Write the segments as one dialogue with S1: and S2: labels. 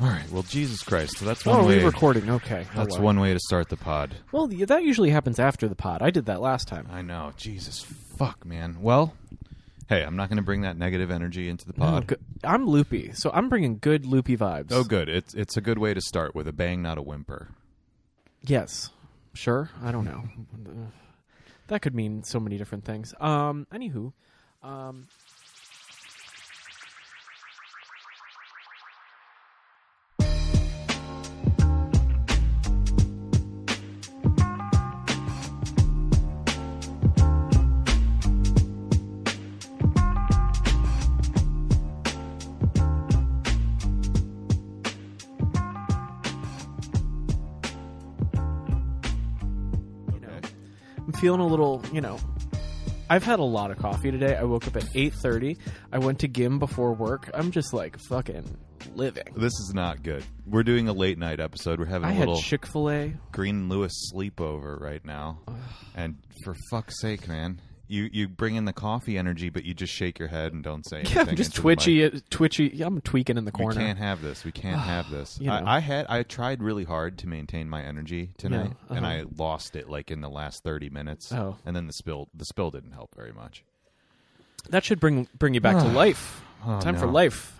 S1: All right. Well, Jesus Christ. So that's one
S2: Oh,
S1: way.
S2: we're recording. Okay.
S1: That's
S2: hello.
S1: one way to start the pod.
S2: Well, that usually happens after the pod. I did that last time.
S1: I know. Jesus fuck, man. Well, hey, I'm not going to bring that negative energy into the pod.
S2: go- I'm loopy, so I'm bringing good loopy vibes.
S1: Oh, good. It's it's a good way to start with a bang, not a whimper.
S2: Yes. Sure. I don't know. That could mean so many different things. Um. Anywho, um. Feeling a little, you know, I've had a lot of coffee today. I woke up at 8:30. I went to gym before work. I'm just like fucking living.
S1: This is not good. We're doing a late night episode. We're having
S2: I
S1: a
S2: had
S1: little
S2: Chick-fil-A.
S1: Green Lewis sleepover right now. and for fuck's sake, man. You you bring in the coffee energy, but you just shake your head and don't say anything.
S2: Yeah, I'm just twitchy, uh, twitchy. Yeah, I'm tweaking in the corner.
S1: We can't have this. We can't have this.
S2: You know.
S1: I, I had I tried really hard to maintain my energy tonight,
S2: Yeah,
S1: and
S2: uh-huh.
S1: I lost it like in the last thirty minutes.
S2: Oh.
S1: and then the spill the spill didn't help very much.
S2: That should bring bring you back to life.
S1: Oh,
S2: Time for life.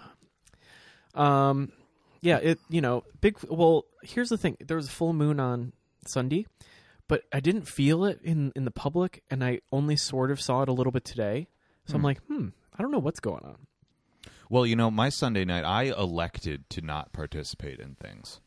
S2: Um, yeah, it you know big. Well, here's the thing: there was a full moon on Sunday, but I didn't feel it in in the public, and I only sort of saw it a little bit today. So I'm like, hmm, I don't know what's going on.
S1: Well, you know, my Sunday night, I elected to not participate in things.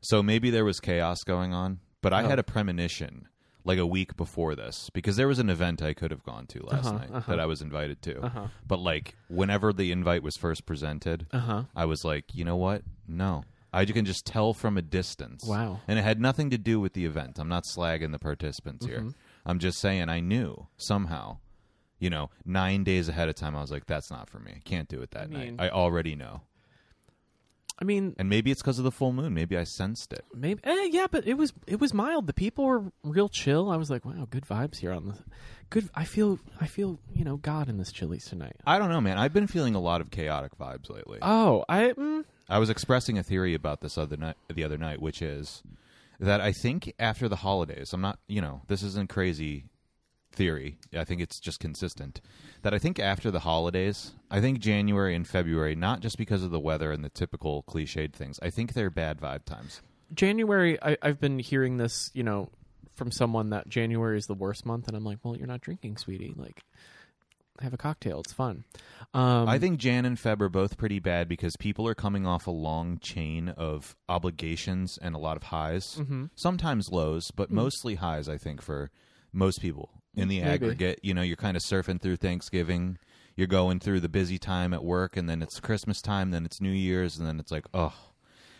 S1: So maybe there was chaos going on, but I
S2: Oh.
S1: had a premonition like a week before this because there was an event I could have gone to last
S2: Uh-huh,
S1: night
S2: uh-huh.
S1: that I was invited to.
S2: Uh-huh.
S1: But like whenever the invite was first presented,
S2: Uh huh.
S1: I was like, you know what? No. I can just tell from a distance.
S2: Wow.
S1: And it had nothing to do with the event. I'm not slagging the participants
S2: Mm-hmm.
S1: here. I'm just saying I knew somehow, you know, nine days ahead of time, I was like, that's not for me. Can't do it that
S2: mean-
S1: night. I already know.
S2: I mean,
S1: And maybe it's because of the full moon. Maybe I sensed it.
S2: maybe eh, yeah, but it was it was mild. The people were real chill. I was like, wow, good vibes here on the good. I feel I feel you know God in this Chili's tonight.
S1: I don't know, man. I've been feeling a lot of chaotic vibes lately.
S2: Oh, I mm,
S1: I was expressing a theory about this other night, the other night, which is that I think after the holidays, I'm not, you know, this isn't crazy theory. I think it's just consistent. That I think after the holidays, I think January and February, not just because of the weather and the typical cliched things, I think they're bad vibe times.
S2: January, I, I've been hearing this, you know, from someone that January is the worst month, and I'm like, well, you're not drinking, sweetie. Like, have a cocktail. It's fun. Um,
S1: I think Jan and Feb are both pretty bad because people are coming off a long chain of obligations and a lot of highs,
S2: Mm-hmm.
S1: sometimes lows, but mostly highs. I think for most people in the
S2: Maybe.
S1: aggregate, you know, you're kind of surfing through Thanksgiving, you're going through the busy time at work, and then it's Christmas time, then it's New Year's, and then it's like, oh.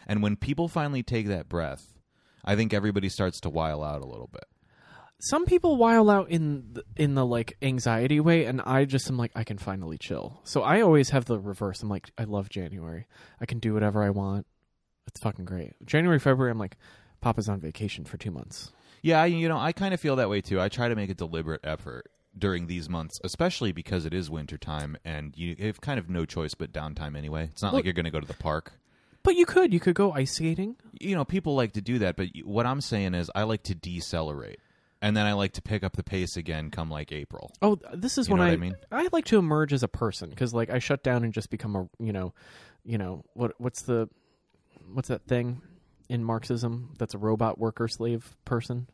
S1: And when people finally take that breath, I think everybody starts to while out a little bit.
S2: Some people while out in the, in the like anxiety way, and I just am like, I can finally chill. So I always have the reverse. I'm like, I love January. I can do whatever I want. It's fucking great. January, February, I'm like, Papa's on vacation for two months.
S1: Yeah, you know, I kind of feel that way too. I try to make a deliberate effort during these months, especially because it is wintertime and you have kind of no choice but downtime anyway. It's not
S2: Well-
S1: like you're going to go to the park.
S2: But you could, you could go ice skating.
S1: You know, people like to do that, but what I'm saying is I like to decelerate. And then I like to pick up the pace again come like April.
S2: Oh, this is
S1: You
S2: when
S1: know what
S2: I
S1: I mean?
S2: I like to emerge as a person because like I shut down and just become a you know, you know what what's the what's that thing in Marxism that's a robot worker slave person?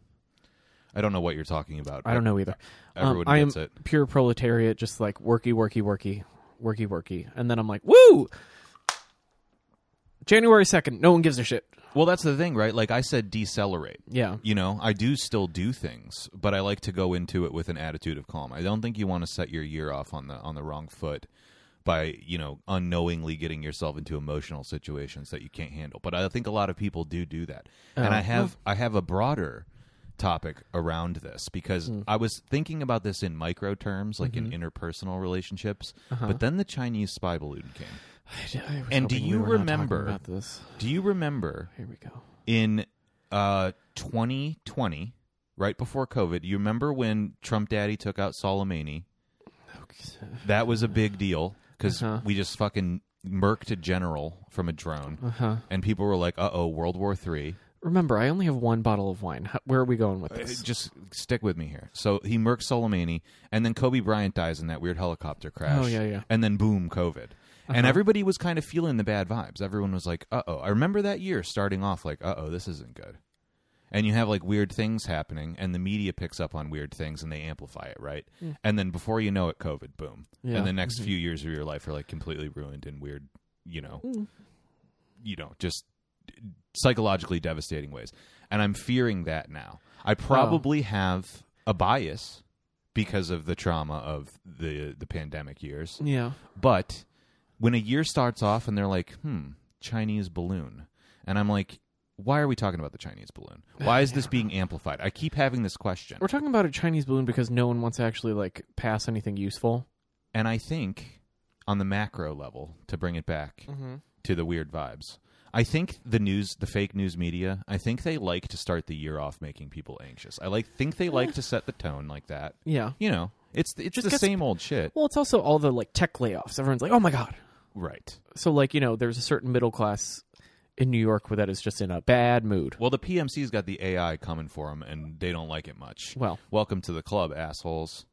S1: I don't know what you're talking about.
S2: I don't know either.
S1: Everyone
S2: um, I am
S1: gets it.
S2: pure proletariat, just like worky, worky, worky, worky, worky, and then I'm like, woo! January second, no one gives a shit.
S1: Well, that's the thing, right? Like I said, decelerate.
S2: Yeah,
S1: You know, I do still do things, but I like to go into it with an attitude of calm. I don't think you want to set your year off on the on the wrong foot by, you know, unknowingly getting yourself into emotional situations that you can't handle. But I think a lot of people do do that. and
S2: Oh,
S1: I have I have a broader topic around this because
S2: Hmm.
S1: I was thinking about this in micro terms, like
S2: Mm-hmm.
S1: in interpersonal relationships.
S2: Uh-huh.
S1: But then the Chinese spy balloon came.
S2: I was
S1: And do you
S2: we
S1: remember-
S2: about this?
S1: Do you remember
S2: Here we go.
S1: in uh 2020 right before covid you remember when trump daddy took out soleimani that was a big deal because
S2: Uh-huh.
S1: we just fucking murked a general from a drone,
S2: Uh huh.
S1: and people were like, "Uh oh, World War Three.
S2: Remember, I only have one bottle of wine. How, where are we going with
S1: Uh,
S2: this?
S1: Just stick with me here. So he murks Soleimani, and then Kobe Bryant dies in that weird helicopter crash.
S2: Oh, yeah, yeah.
S1: And then boom, COVID. And
S2: Uh-huh.
S1: everybody was kind of feeling the bad vibes. Everyone was like, "Uh oh." I remember that year starting off like, "Uh oh, this isn't good." And you have like weird things happening, and the media picks up on weird things and they amplify it, right? And then before you know it, COVID, boom.
S2: Yeah.
S1: And the next few years of your life are like completely ruined in weird, you know, you know, just psychologically devastating ways. And I'm fearing that now. I probably have a bias because of the trauma of the the pandemic years.
S2: yeah.
S1: But when a year starts off and they're like, "Hmm, Chinese balloon." And I'm like, "Why are we talking about the Chinese balloon? Why is this being amplified?" I keep having this question.
S2: We're talking about a Chinese balloon because no one wants to actually like pass anything useful.
S1: And I think on the macro level to bring it back
S2: Mm-hmm.
S1: to the weird vibes. I think the news, the fake news media, I think they like to start the year off making people anxious. I like think they like to set the tone like that.
S2: Yeah.
S1: You know, it's it's
S2: Just
S1: the same old shit.
S2: Well, it's also all the like tech layoffs. Everyone's like, "Oh my god."
S1: Right.
S2: So like you know, there's a certain middle class in New York where that is just in a bad mood.
S1: Well, the PMC's got the AI coming for them, and they don't like it much.
S2: Well,
S1: Welcome to the club, assholes.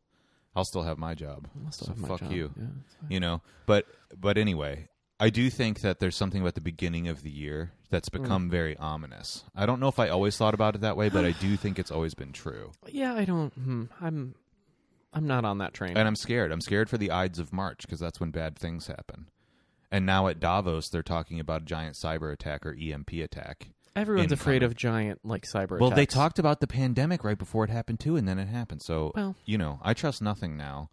S1: I'll still have my job.
S2: I'll still
S1: so
S2: have my
S1: fuck
S2: job.
S1: you.
S2: Yeah.
S1: You know, but but anyway, I do think that there's something about the beginning of the year that's
S2: Mm.
S1: become very ominous. I don't know if I always thought about it that way, but I do think it's always been true.
S2: Yeah, I don't. Hmm, I'm. I'm not on that train.
S1: And I'm scared. I'm scared for the Ides of March because that's when bad things happen. And now at Davos, they're talking about a giant cyber attack or EMP attack.
S2: Everyone's afraid of giant like cyber.
S1: Well, they talked about the pandemic right before it happened too, and then it happened. So,
S2: Well-
S1: you know, I trust nothing now.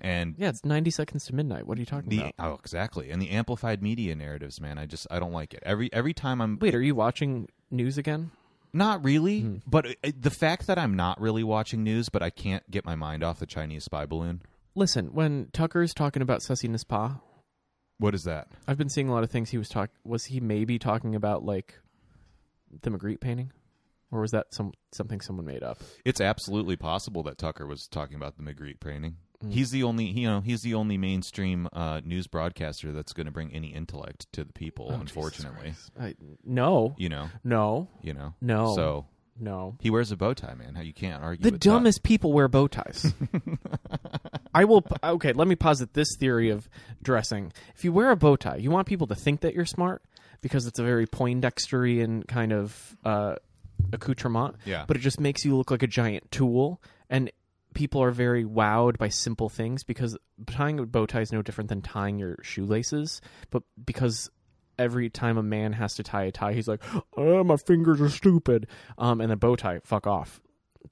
S1: And
S2: Yeah, it's 90 seconds to midnight. What are you talking
S1: the
S2: about?
S1: oh, exactly, and the amplified media narratives, man. I just I don't like it. Every every time I'm
S2: Wait, are you watching news again?
S1: not really,
S2: Hmm.
S1: but uh, the fact that I'm not really watching news, but I can't get my mind off the Chinese spy balloon.
S2: Listen, when Tucker's talking about Ceci n'est pas,
S1: What is that?
S2: I've been seeing a lot of things. He was talk. Was he maybe talking about like the Magritte painting, or was that some something someone made up?
S1: It's absolutely possible that Tucker was talking about the Magritte painting.
S2: Mm.
S1: He's the only, you know, he's the only mainstream uh, news broadcaster that's going to bring any intellect to the people.
S2: Oh,
S1: unfortunately,
S2: I, no,
S1: you know,
S2: no,
S1: you know,
S2: no,
S1: So
S2: no.
S1: he wears a bow tie, man. How you can't argue.
S2: The
S1: with that.
S2: dumbest people wear bow ties. I will. Okay, let me posit this theory of dressing. If you wear a bow tie, you want people to think that you're smart because it's a very Poindexterian kind of uh, accoutrement.
S1: Yeah.
S2: But it just makes you look like a giant tool, and people are very wowed by simple things because tying a bow tie is no different than tying your shoelaces. But because every time a man has to tie a tie, he's like, "Oh, my fingers are stupid," um, and the bow tie, fuck off.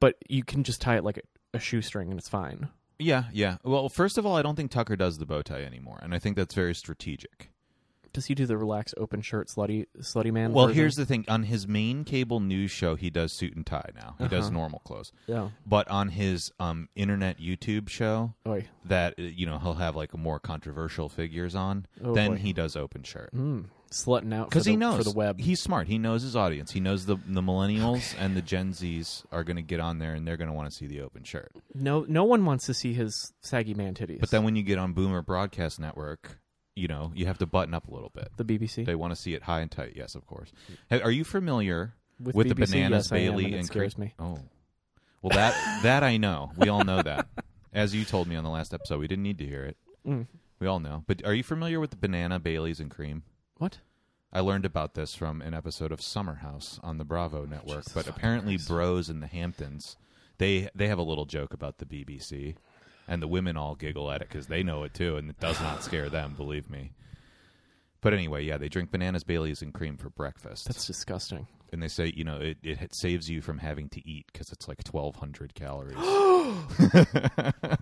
S2: But you can just tie it like a, a shoestring, and it's fine.
S1: Yeah, yeah. Well, first of all, I don't think Tucker does the bow tie anymore, and I think that's very strategic.
S2: Does he do the relaxed open shirt slutty slutty man?
S1: Well,
S2: version?
S1: here's the thing: on his main cable news show, he does suit and tie now. He does
S2: Uh-huh.
S1: normal clothes,
S2: yeah.
S1: but on his um, internet YouTube show,
S2: Oy.
S1: that uh, you know he'll have like more controversial figures on.
S2: Oh,
S1: then
S2: boy.
S1: he does open shirt
S2: Mm, slutting out
S1: because he knows
S2: for the web.
S1: He's smart. He knows his audience. He knows the the millennials and the Gen Zs are going to get on there and they're going to want to see the open shirt.
S2: no, no one wants to see his saggy man titties.
S1: But then when you get on Boomer Broadcast Network, you know you have to button up a little bit.
S2: the BBC
S1: They want to see it high and tight. Yes, of course. Hey, Are you familiar
S2: with,
S1: with the
S2: BBC,
S1: bananas
S2: yes, I am,
S1: Bailey
S2: and
S1: and
S2: scares
S1: Cre-
S2: me.
S1: Oh, well that that I know. We all know that. As you told me on the last episode, we didn't need to hear it.
S2: Mm.
S1: We all know. But are you familiar with the banana Baileys and cream?
S2: What?
S1: I learned about this from an episode of Summer House on the Bravo network.
S2: Jesus
S1: but apparently,
S2: Christ.
S1: bros in the Hamptons, they they have a little joke about the BBC, and the women all giggle at it because they know it too, and it does not scare them. Believe me. But anyway, yeah, they drink bananas, Baileys, and cream for breakfast,
S2: That's disgusting.
S1: and they say you know it, it saves you from having to eat because it's like twelve hundred calories.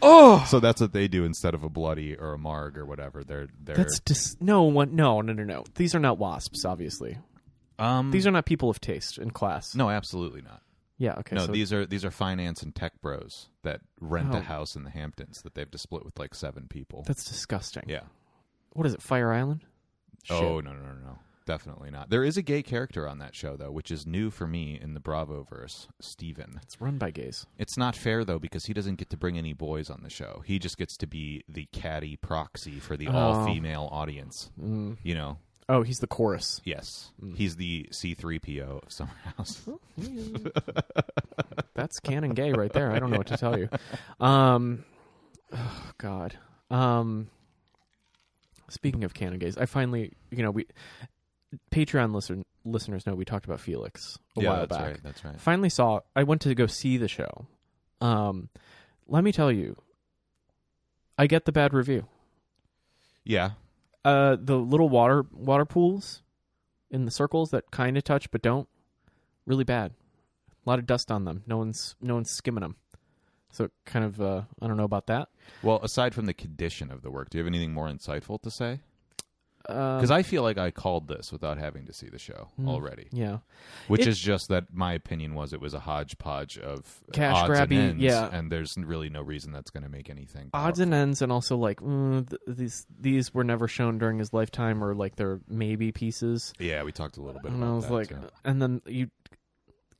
S2: Oh,
S1: so that's what they do instead of a bloody or a marg or whatever. They're they're
S2: that's dis- no one. No, no, no, no. These are not wasps. Obviously,
S1: um
S2: these are not people of taste and class.
S1: no, absolutely not.
S2: Yeah. Okay.
S1: no,
S2: so
S1: these are these are finance and tech bros that rent
S2: Oh.
S1: a house in the Hamptons that they've to split with like seven people.
S2: that's disgusting.
S1: yeah.
S2: What is it? Fire Island?
S1: Oh no no no no. definitely not. There is a gay character on that show though, which is new for me in the Bravo verse. Steven.
S2: It's run by gays.
S1: It's not fair though because he doesn't get to bring any boys on the show. He just gets to be the caddy proxy for the
S2: Oh.
S1: all-female audience.
S2: Mm.
S1: You know.
S2: Oh, he's the chorus.
S1: Yes.
S2: Mm.
S1: He's the C3PO of Summer House.
S2: That's canon gay right there. I don't know what to tell you. Um, oh, God. Um, speaking of canon gays, I finally, you know, we Patreon listen, listeners know we talked about Felix a
S1: yeah,
S2: while
S1: that's
S2: back.
S1: right. That's right.
S2: Finally saw. I went to go see the show. Um, let me tell you, I get the bad review.
S1: Yeah.
S2: Uh, the little water water pools in the circles that kind of touch but don't, really bad. A lot of dust on them. No one's no one's skimming them. So kind of uh, I don't know about that.
S1: Well, aside from the condition of the work, do you have anything more insightful to say?
S2: Because
S1: Because I feel like I called this without having to see the show
S2: Mm.
S1: already,
S2: yeah,
S1: which
S2: It-
S1: is just that my opinion was it was a hodgepodge of
S2: Cash
S1: odds
S2: grabby,
S1: and ends,
S2: yeah.
S1: and there's really no reason that's going to make anything
S2: odds and ends, and also like mm, th- these these were never shown during his lifetime, or like they're maybe pieces.
S1: Yeah, we talked a little bit
S2: and
S1: about
S2: I was
S1: that.
S2: like,
S1: too.
S2: and then you,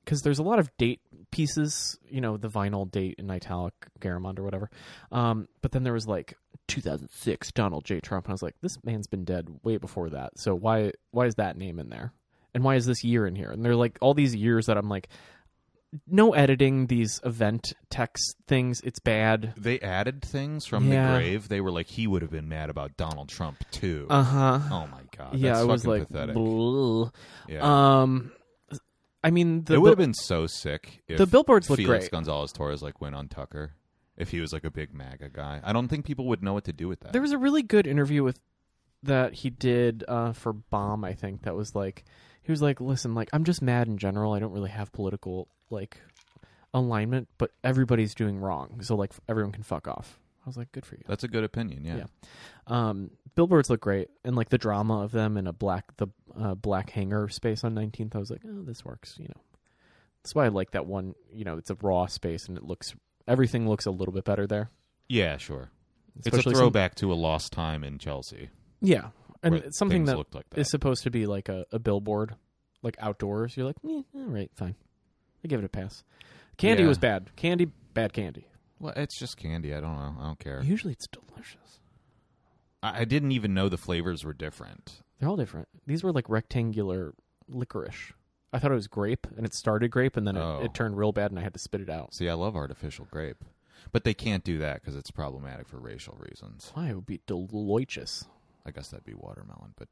S2: because there's a lot of date pieces, you know, the vinyl date in italic Garamond or whatever. Um, but then there was like 2006 Donald J. Trump, and I was like, this man's been dead way before that. So why why is that name in there? And why is this year in here? And they're like all these years that I'm like, no editing these event text things. It's bad.
S1: they added things from
S2: Yeah.
S1: the grave. They were like, he would have been mad about Donald Trump too.
S2: Uh huh.
S1: oh my god,
S2: yeah,
S1: that's
S2: I was
S1: fucking
S2: like,
S1: pathetic.
S2: "Bleh."
S1: yeah.
S2: um, I mean, the
S1: it would have been so sick if
S2: the billboards look
S1: Felix
S2: great.
S1: Gonzalez Torres like went on Tucker. If he was like a big MAGA guy, I don't think people would know what to do with that.
S2: There was a really good interview with that he did uh, for Bomb. I think that was like he was like, "Listen, like I'm just mad in general. I don't really have political like alignment, but everybody's doing wrong, so like everyone can fuck off." I was like, "Good for you."
S1: That's a good opinion. Yeah.
S2: Yeah. Um, billboards look great, and like the drama of them in a black the uh, black hanger space on 19th. I was like, "Oh, this works." You know, that's why I like that one. You know, it's a raw space, and it looks everything looks a little bit better there.
S1: Yeah, sure. it's a
S2: Especially some-
S1: throwback to a lost time in Chelsea.
S2: yeah, and it's something that
S1: looked like that.
S2: is supposed to be like a, a billboard, like outdoors. You're like, eh, all right, fine. I give it a pass. Candy
S1: Yeah.
S2: was bad. Candy, bad candy.
S1: well, it's just candy. I don't know. I don't care.
S2: Usually it's delicious.
S1: I, I didn't even know the flavors were different.
S2: They're all different. These were like rectangular licorice. I thought it was grape, and it started grape, and then it,
S1: Oh.
S2: it turned real bad, and I had to spit it out.
S1: See, I love artificial grape, but they can't do that because it's problematic for racial reasons.
S2: Why it would be delicious.
S1: I guess that'd be watermelon, but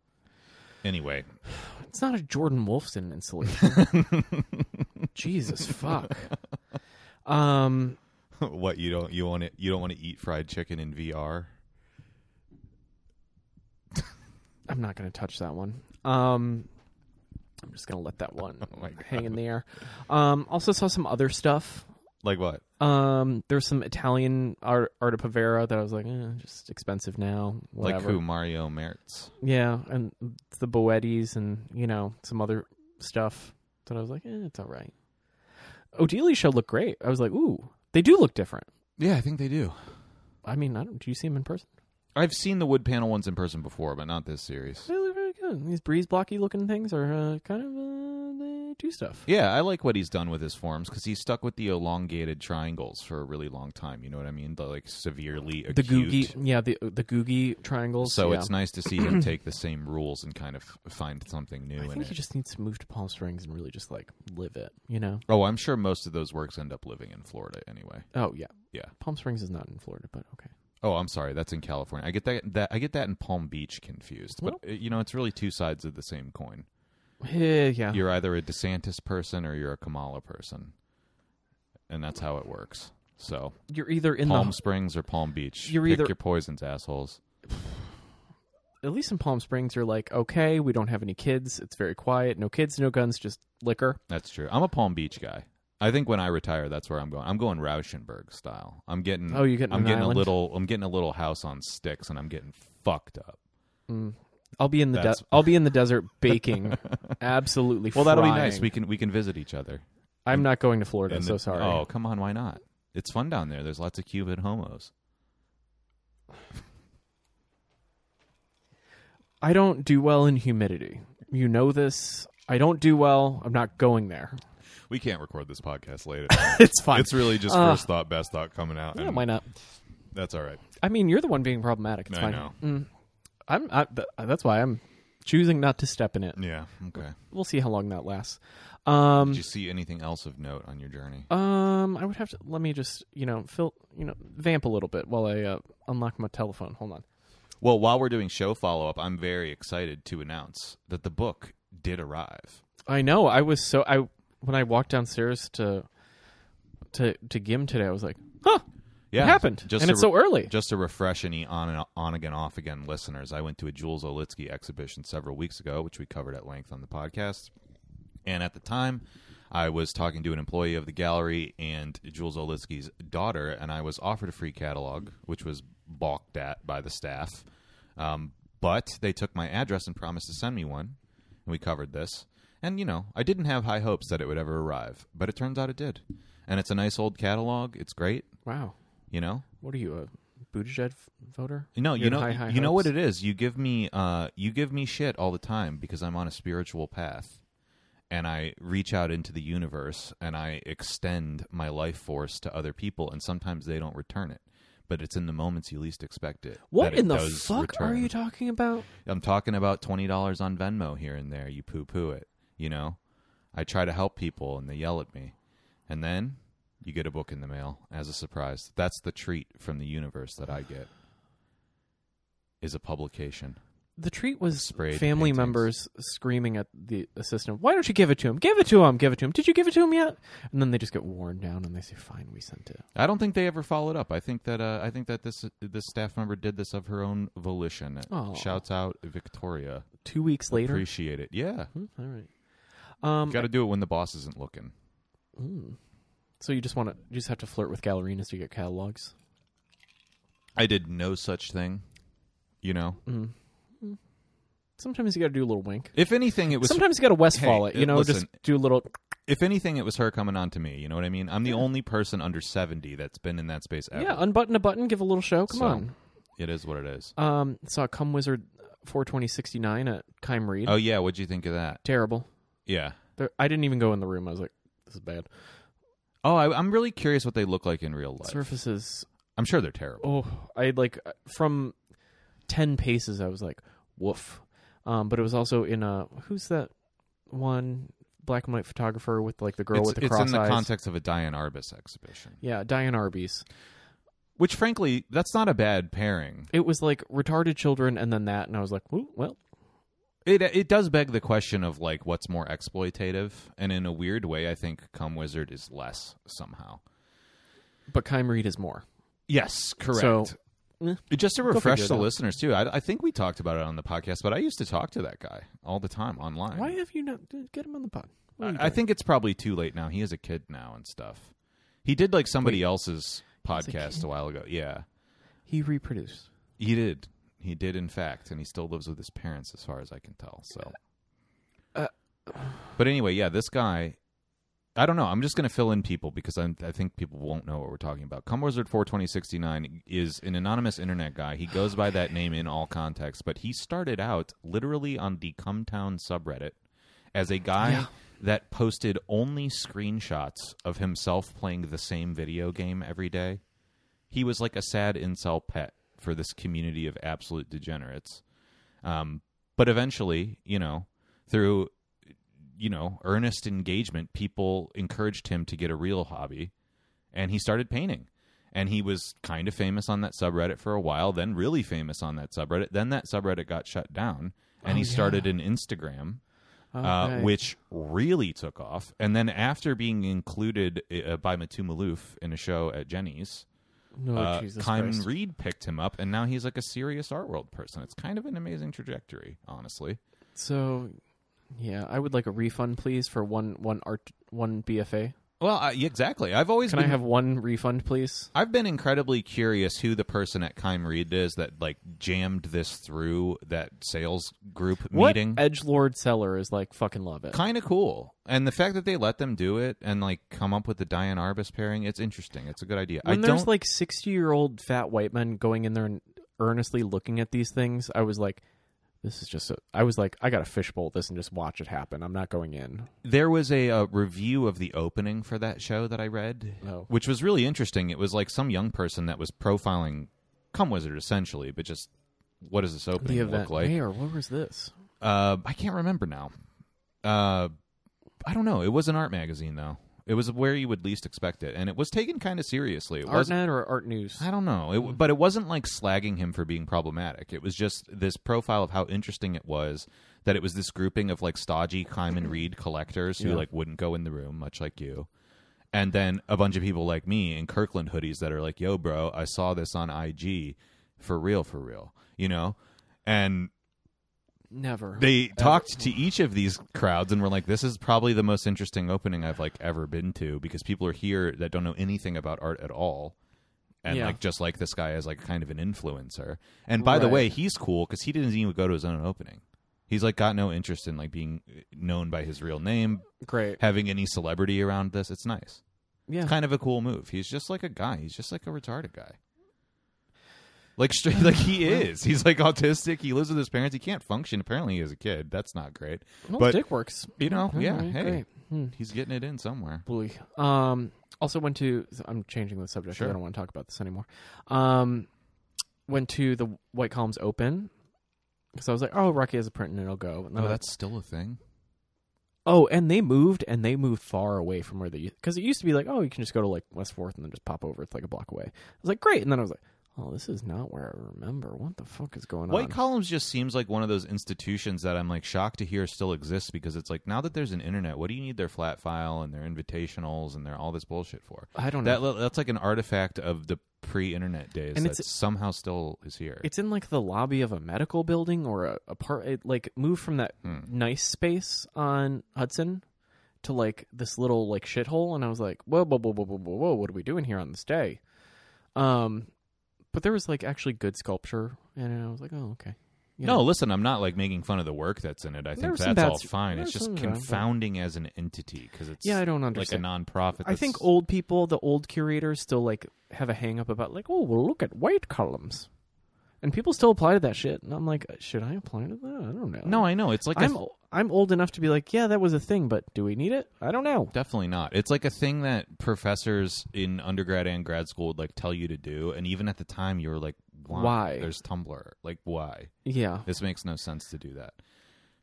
S1: anyway,
S2: It's not a Jordan Wolfson installation. Jesus fuck. Um,
S1: what you don't you want to you don't want to eat fried chicken in VR?
S2: I'm not going to touch that one. Um, I'm just going to let that one
S1: Oh
S2: hang in the air. Um, also saw some other stuff.
S1: Like what?
S2: Um, there's some Italian art, Arte Povera that I was like, eh, just expensive now. Whatever.
S1: Like who? Mario Merz.
S2: Yeah, and the Boettis and you know some other stuff that I was like, eh, it's all right. Odeli's show looked great. I was like, ooh, they do look different.
S1: Yeah, I think they do.
S2: I mean, I don't. Do you see them in person?
S1: I've seen the wood panel ones in person before, but not this series.
S2: They These breeze blocky looking things are uh, kind of uh, they do stuff.
S1: Yeah, I like what he's done with his forms because he's stuck with the elongated triangles for a really long time. You know what I mean? The like severely
S2: The
S1: acute.
S2: googie, yeah, the the googie triangles.
S1: So
S2: yeah.
S1: it's nice to see him take the same rules and kind of find something new
S2: I
S1: in
S2: think
S1: it.
S2: he just needs to move to Palm Springs and really just like live it. You know?
S1: Oh, I'm sure most of those works end up living in Florida anyway.
S2: Oh yeah,
S1: Yeah.
S2: Palm Springs is not in Florida, but okay.
S1: Oh, I'm sorry, that's in California. I get that that I get that in Palm Beach confused. But uh, you know, it's really two sides of the same coin.
S2: Eh, yeah.
S1: You're either a DeSantis person or you're a Kamala person. And that's how it works. So,
S2: You're either in
S1: Palm
S2: the
S1: Springs or Palm Beach.
S2: You're
S1: Pick
S2: either-
S1: your poisons, assholes.
S2: at least in Palm Springs, you're like, okay, we don't have any kids. It's very quiet. No kids, no guns, just liquor.
S1: That's true. I'm a Palm Beach guy. I think when I retire, that's where I'm going. I'm going Rauschenberg style. I'm getting.
S2: Oh, you're getting
S1: I'm getting
S2: island?
S1: a little. I'm getting a little house on sticks, and I'm getting fucked up.
S2: Mm. I'll be in the de- I'll be in the desert baking, absolutely.
S1: Well, that'll be nice. We can we can visit each other.
S2: I'm not going to Florida.
S1: And
S2: so
S1: the-
S2: sorry.
S1: Oh, come on, why not? It's fun down there. There's lots of Cuban homos.
S2: I don't do well in humidity. You know this. I don't do well. I'm not going there.
S1: We can't record this podcast later.
S2: it's fine.
S1: it's really just
S2: Uh,
S1: first thought, best thought coming out.
S2: yeah,
S1: and
S2: why not?
S1: That's all right.
S2: I mean, you're the one being problematic. It's
S1: I
S2: fine.
S1: know.
S2: Mm. I'm. I, th- that's why I'm choosing not to step in it.
S1: Yeah. Okay.
S2: We'll see how long that lasts. Um,
S1: Did you see anything else of note on your journey?
S2: um, I would have to let me just you know fill you know vamp a little bit while I uh, unlock my telephone. Hold on.
S1: Well, while we're doing show follow up, I'm very excited to announce that the book did arrive.
S2: I know. I was so I when I walked downstairs to to to Gim today, I was like, huh,
S1: Yeah,
S2: it happened,
S1: Just
S2: and it's so early.
S1: Just to refresh any on and on again, off again listeners, I went to a Jules Olitski exhibition several weeks ago, which we covered at length on the podcast. And at the time, I was talking to an employee of the gallery and Jules Olitski's daughter, and I was offered a free catalog, which was balked at by the staff. Um, but they took my address and promised to send me one, and we covered this. And you know, I didn't have high hopes that it would ever arrive, but it turns out it did. And it's a nice old catalog. It's great.
S2: Wow,
S1: You know,
S2: what are you a Buttigieg f- voter?
S1: no,
S2: You
S1: know,
S2: high, high
S1: you know what it is. You give me, uh, you give me shit all the time because I'm on a spiritual path, and I reach out into the universe and I extend my life force to other people, and sometimes they don't return it. But it's in the moments you least expect it.
S2: What
S1: that it
S2: in the
S1: does
S2: fuck are
S1: return.
S2: you talking about?
S1: I'm talking about twenty dollars on Venmo here and there. You poo poo it. You know, I try to help people and they yell at me, and then you get a book in the mail as a surprise. That's the treat from the universe that I get. Is a publication.
S2: The treat was
S1: Sprayed
S2: family
S1: paintings.
S2: members screaming at the assistant, "Why don't you give it to him? Give it to him! Give it to him! Did you give it to him yet?" And then they just get worn down and they say, "Fine, we sent it."
S1: I don't think they ever followed up. I think that uh, I think that this this staff member did this of her own volition.
S2: Oh.
S1: Shouts out Victoria.
S2: Two weeks later,
S1: Appreciate it. Yeah,
S2: Hmm, all right. Um,
S1: got to do it when the boss isn't looking.
S2: so you just want to, you just have to flirt with gallerinas to get catalogs.
S1: I did no such thing. You know,
S2: Mm. Sometimes you got to do a little wink.
S1: if anything, it was
S2: Sometimes you got to Westfall
S1: Hey,
S2: it. You
S1: uh,
S2: know,
S1: listen.
S2: just do a little.
S1: if anything, it was her coming on to me. You know what I mean? I'm the
S2: Yeah.
S1: only person under 70 that's been in that space ever.
S2: Yeah, unbutton a button, give a little show. Come
S1: So-
S2: on.
S1: It is what it is.
S2: Um, saw Come Wizard 42069 at Kime Reed.
S1: Oh, yeah. What'd you think of that?
S2: Terrible.
S1: Yeah.
S2: There, I didn't even go in the room. I was like, this is bad.
S1: Oh, I, I'm really curious what they look like in real life.
S2: Surfaces.
S1: I'm sure they're terrible.
S2: Oh, I like from 10 paces, I was like, woof. Um, but it was also in a, who's that one black and white photographer with like the girl
S1: it's
S2: with the cross.
S1: it's
S2: cross
S1: in the
S2: eyes?
S1: context of a Diane Arbus exhibition,
S2: Yeah, Diane Arbus.
S1: which, frankly, that's not a bad pairing.
S2: It was like retarded children and then that, and I was like, well,
S1: It it does beg the question of like what's more exploitative, and in a weird way, I think Come Wizard is less somehow.
S2: but Kime Reed is more.
S1: Yes, correct.
S2: So, eh,
S1: Just to refresh the
S2: out.
S1: listeners too, I, I think we talked about it on the podcast, but I used to talk to that guy all the time online.
S2: why have you not get him on the pod? What are you
S1: I, I think it's probably too late now. He is a kid now and stuff. He did like somebody
S2: Wait,
S1: else's podcast
S2: kid?
S1: a while ago. Yeah,
S2: he reproduced.
S1: he did. He did, in fact, and he still lives with his parents, as far as I can tell. So,
S2: Uh,
S1: but anyway, yeah, this guy. I don't know. I'm just going to fill in people because I'm, I think people won't know what we're talking about. Come Wizard 42069 is an anonymous internet guy. He goes by that name in all contexts, but he started out literally on the Cumtown subreddit as a guy
S2: Yeah.
S1: that posted only screenshots of himself playing the same video game every day. He was like a sad incel pet for this community of absolute degenerates. Um, but eventually, you know, through you know earnest engagement, people encouraged him to get a real hobby, and he started painting. And he was kind of famous on that subreddit for a while, then really famous on that subreddit. Then that subreddit got shut down, and
S2: Oh,
S1: he started
S2: yeah.
S1: an Instagram uh, which really took off. And then after being included uh, by Matu Maloof in a show at Jenny's,
S2: oh,
S1: uh,
S2: Jesus
S1: Kyman
S2: Christ.
S1: Reed picked him up, and now he's like a serious art world person. It's kind of an amazing trajectory, honestly.
S2: So, yeah, I would like a refund, please, for one one art one BFA.
S1: Well, uh, exactly. I've always
S2: Can I have one refund, please?
S1: I've been incredibly curious who the person at Kime Reed is that like jammed this through that sales group
S2: What
S1: meeting.
S2: edge lord seller is like fucking love it.
S1: kind of cool. And the fact that they let them do it and like come up with the Diane Arbus pairing, it's interesting. It's a good idea.
S2: when
S1: I
S2: there's
S1: don't
S2: like sixty year old fat white men going in there and earnestly looking at these things, I was like, this is just. A, I was like, I got to fishbowl this and just watch it happen. I'm not going in.
S1: There was a, uh review of the opening for that show that I read,
S2: Oh.
S1: which was really interesting. It was like some young person that was profiling Come Wizard essentially, but just what does this opening
S2: The event.
S1: look like?
S2: Where? What was this?
S1: Uh, I can't remember now. Uh, I don't know. It was an art magazine though. It was where you would least expect it, and it was taken kind of seriously. It
S2: Artnet or Art News?
S1: I don't know, it, but it wasn't like slagging him for being problematic. It was just this profile of how interesting it was that it was this grouping of like stodgy Kyman Reed collectors who
S2: Yeah.
S1: like wouldn't go in the room, much like you, and then a bunch of people like me in Kirkland hoodies that are like, "Yo, bro, I saw this on IG, for real, for real," you know, and
S2: Never.
S1: they talked to each of these crowds and were like this is probably the most interesting opening i've like ever been to because people are here that don't know anything about art at all and
S2: Yeah.
S1: like just like this guy is like kind of an influencer and by the
S2: Right.
S1: way he's cool because he didn't even go to his own opening he's like got no interest in like being uh, known by his real name
S2: Great.
S1: having any celebrity around this it's nice
S2: Yeah.
S1: it's kind of a cool move he's just like a guy he's just like a retarded guy like straight like he is he's like autistic he lives with his parents he can't function apparently as a kid that's not great
S2: well,
S1: but-
S2: Dick works.
S1: you know yeah
S2: right,
S1: hey
S2: Great. Hmm.
S1: he's getting it in somewhere
S2: Boy. Um. Also went to. I'm changing the subject.
S1: Sure.
S2: I don't want to talk about this anymore. Um. Went to the White Columns Open because I was like, oh, Rocky has a print and it'll go. And
S1: oh
S2: I-
S1: that's still a thing
S2: Oh, and they moved, and they moved far away from where they because it used to be like, oh, you can just go to like West Fourth and then just pop over. It's like a block away. I was like, great, and then I was like, oh, this is not where I remember. What the fuck is going on? White?
S1: Columns just seems like one of those institutions that I'm like shocked to hear still exists because it's like now that there's an internet, what do you need their flat file and their invitationals and their all this bullshit for?
S2: I don't know.
S1: That that's like an artifact of the pre-internet days
S2: And
S1: that somehow still is here.
S2: it's in like the lobby of a medical building or a, a part. It like moved from that
S1: Hmm.
S2: nice space on Hudson to like this little like shithole, and I was like, whoa, whoa, whoa, whoa, whoa, whoa, whoa, what are we doing here on this day? Um, but there was like actually good sculpture, and I was like, oh, okay. You
S1: no,
S2: know.
S1: listen, I'm not like making fun of the work that's in it. I think that's all fine. It's just
S2: some bad, but-
S1: confounding as an entity because it's
S2: Yeah, I don't understand.
S1: like a nonprofit.
S2: I think old people, the old curators, still like have a hang up about like, oh, well, look at white columns, and people still apply to that shit. And I'm like, uh, should I apply to that? I don't know.
S1: No, I know it's like
S2: I'm I'm old enough to be like, yeah, that was a thing, but do we need it? I don't know.
S1: Definitely not. It's like a thing that professors in undergrad and grad school would like tell you to do, and even at the time you were like, "Why?
S2: Why?
S1: There's Tumblr. Like, why?
S2: Yeah,
S1: This makes no sense to do that."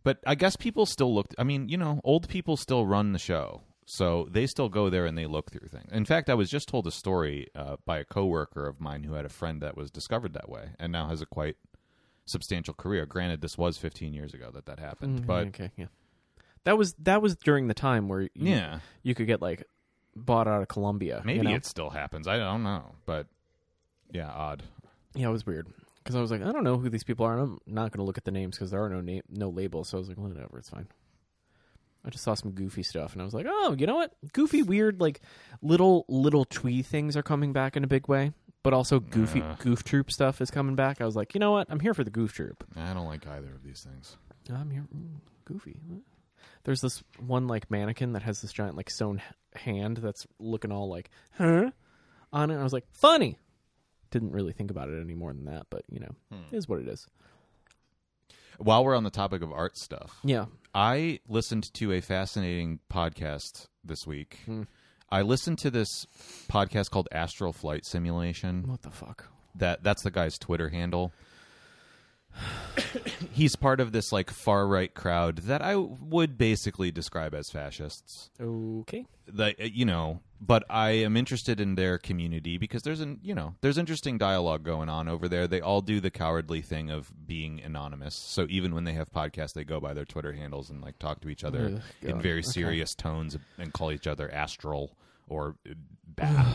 S1: But I guess people still look. I mean, you know, old people still run the show, so they still go there and they look through things. In fact, I was just told a story uh, by a coworker of mine who had a friend that was discovered that way, and now has a quite substantial career. Granted, this was 15 years ago that that happened,
S2: Mhm,
S1: but
S2: okay, yeah. That was that was during the time where you,
S1: yeah,
S2: you could get like bought out of Columbia. you
S1: maybe
S2: know?
S1: it still happens. I don't know, but yeah, odd.
S2: yeah, it was weird because I was like, I don't know who these people are. and I'm not going to look at the names because there are no name, no labels. So I was like, whatever, it's fine. I just saw some goofy stuff and I was like, oh, you know what? Goofy, weird, like little little twee things are coming back in a big way. But also goofy
S1: Uh.
S2: goof troop stuff is coming back. I was like, you know what? I'm here for the goof troop.
S1: I don't like either of these things.
S2: I'm here. mm, Goofy. There's this one like mannequin that has this giant like sewn h- hand that's looking all like, huh? On it. I was like, funny. Didn't really think about it any more than that, but you know, it is what it is.
S1: While we're on the topic of art stuff,
S2: Yeah.
S1: I listened to a fascinating podcast this week.
S2: Hmm.
S1: I listened to this podcast called Astral Flight Simulation.
S2: What the fuck?
S1: That that's the guy's Twitter handle. He's part of this like far right crowd that I would basically describe as fascists.
S2: Okay.
S1: the you know but i am interested in their community because there's an you know there's interesting dialogue going on over there they all do the cowardly thing of being anonymous so even when they have podcasts they go by their twitter handles and like talk to each other
S2: Ugh,
S1: in very
S2: Okay.
S1: serious tones and call each other astral or bad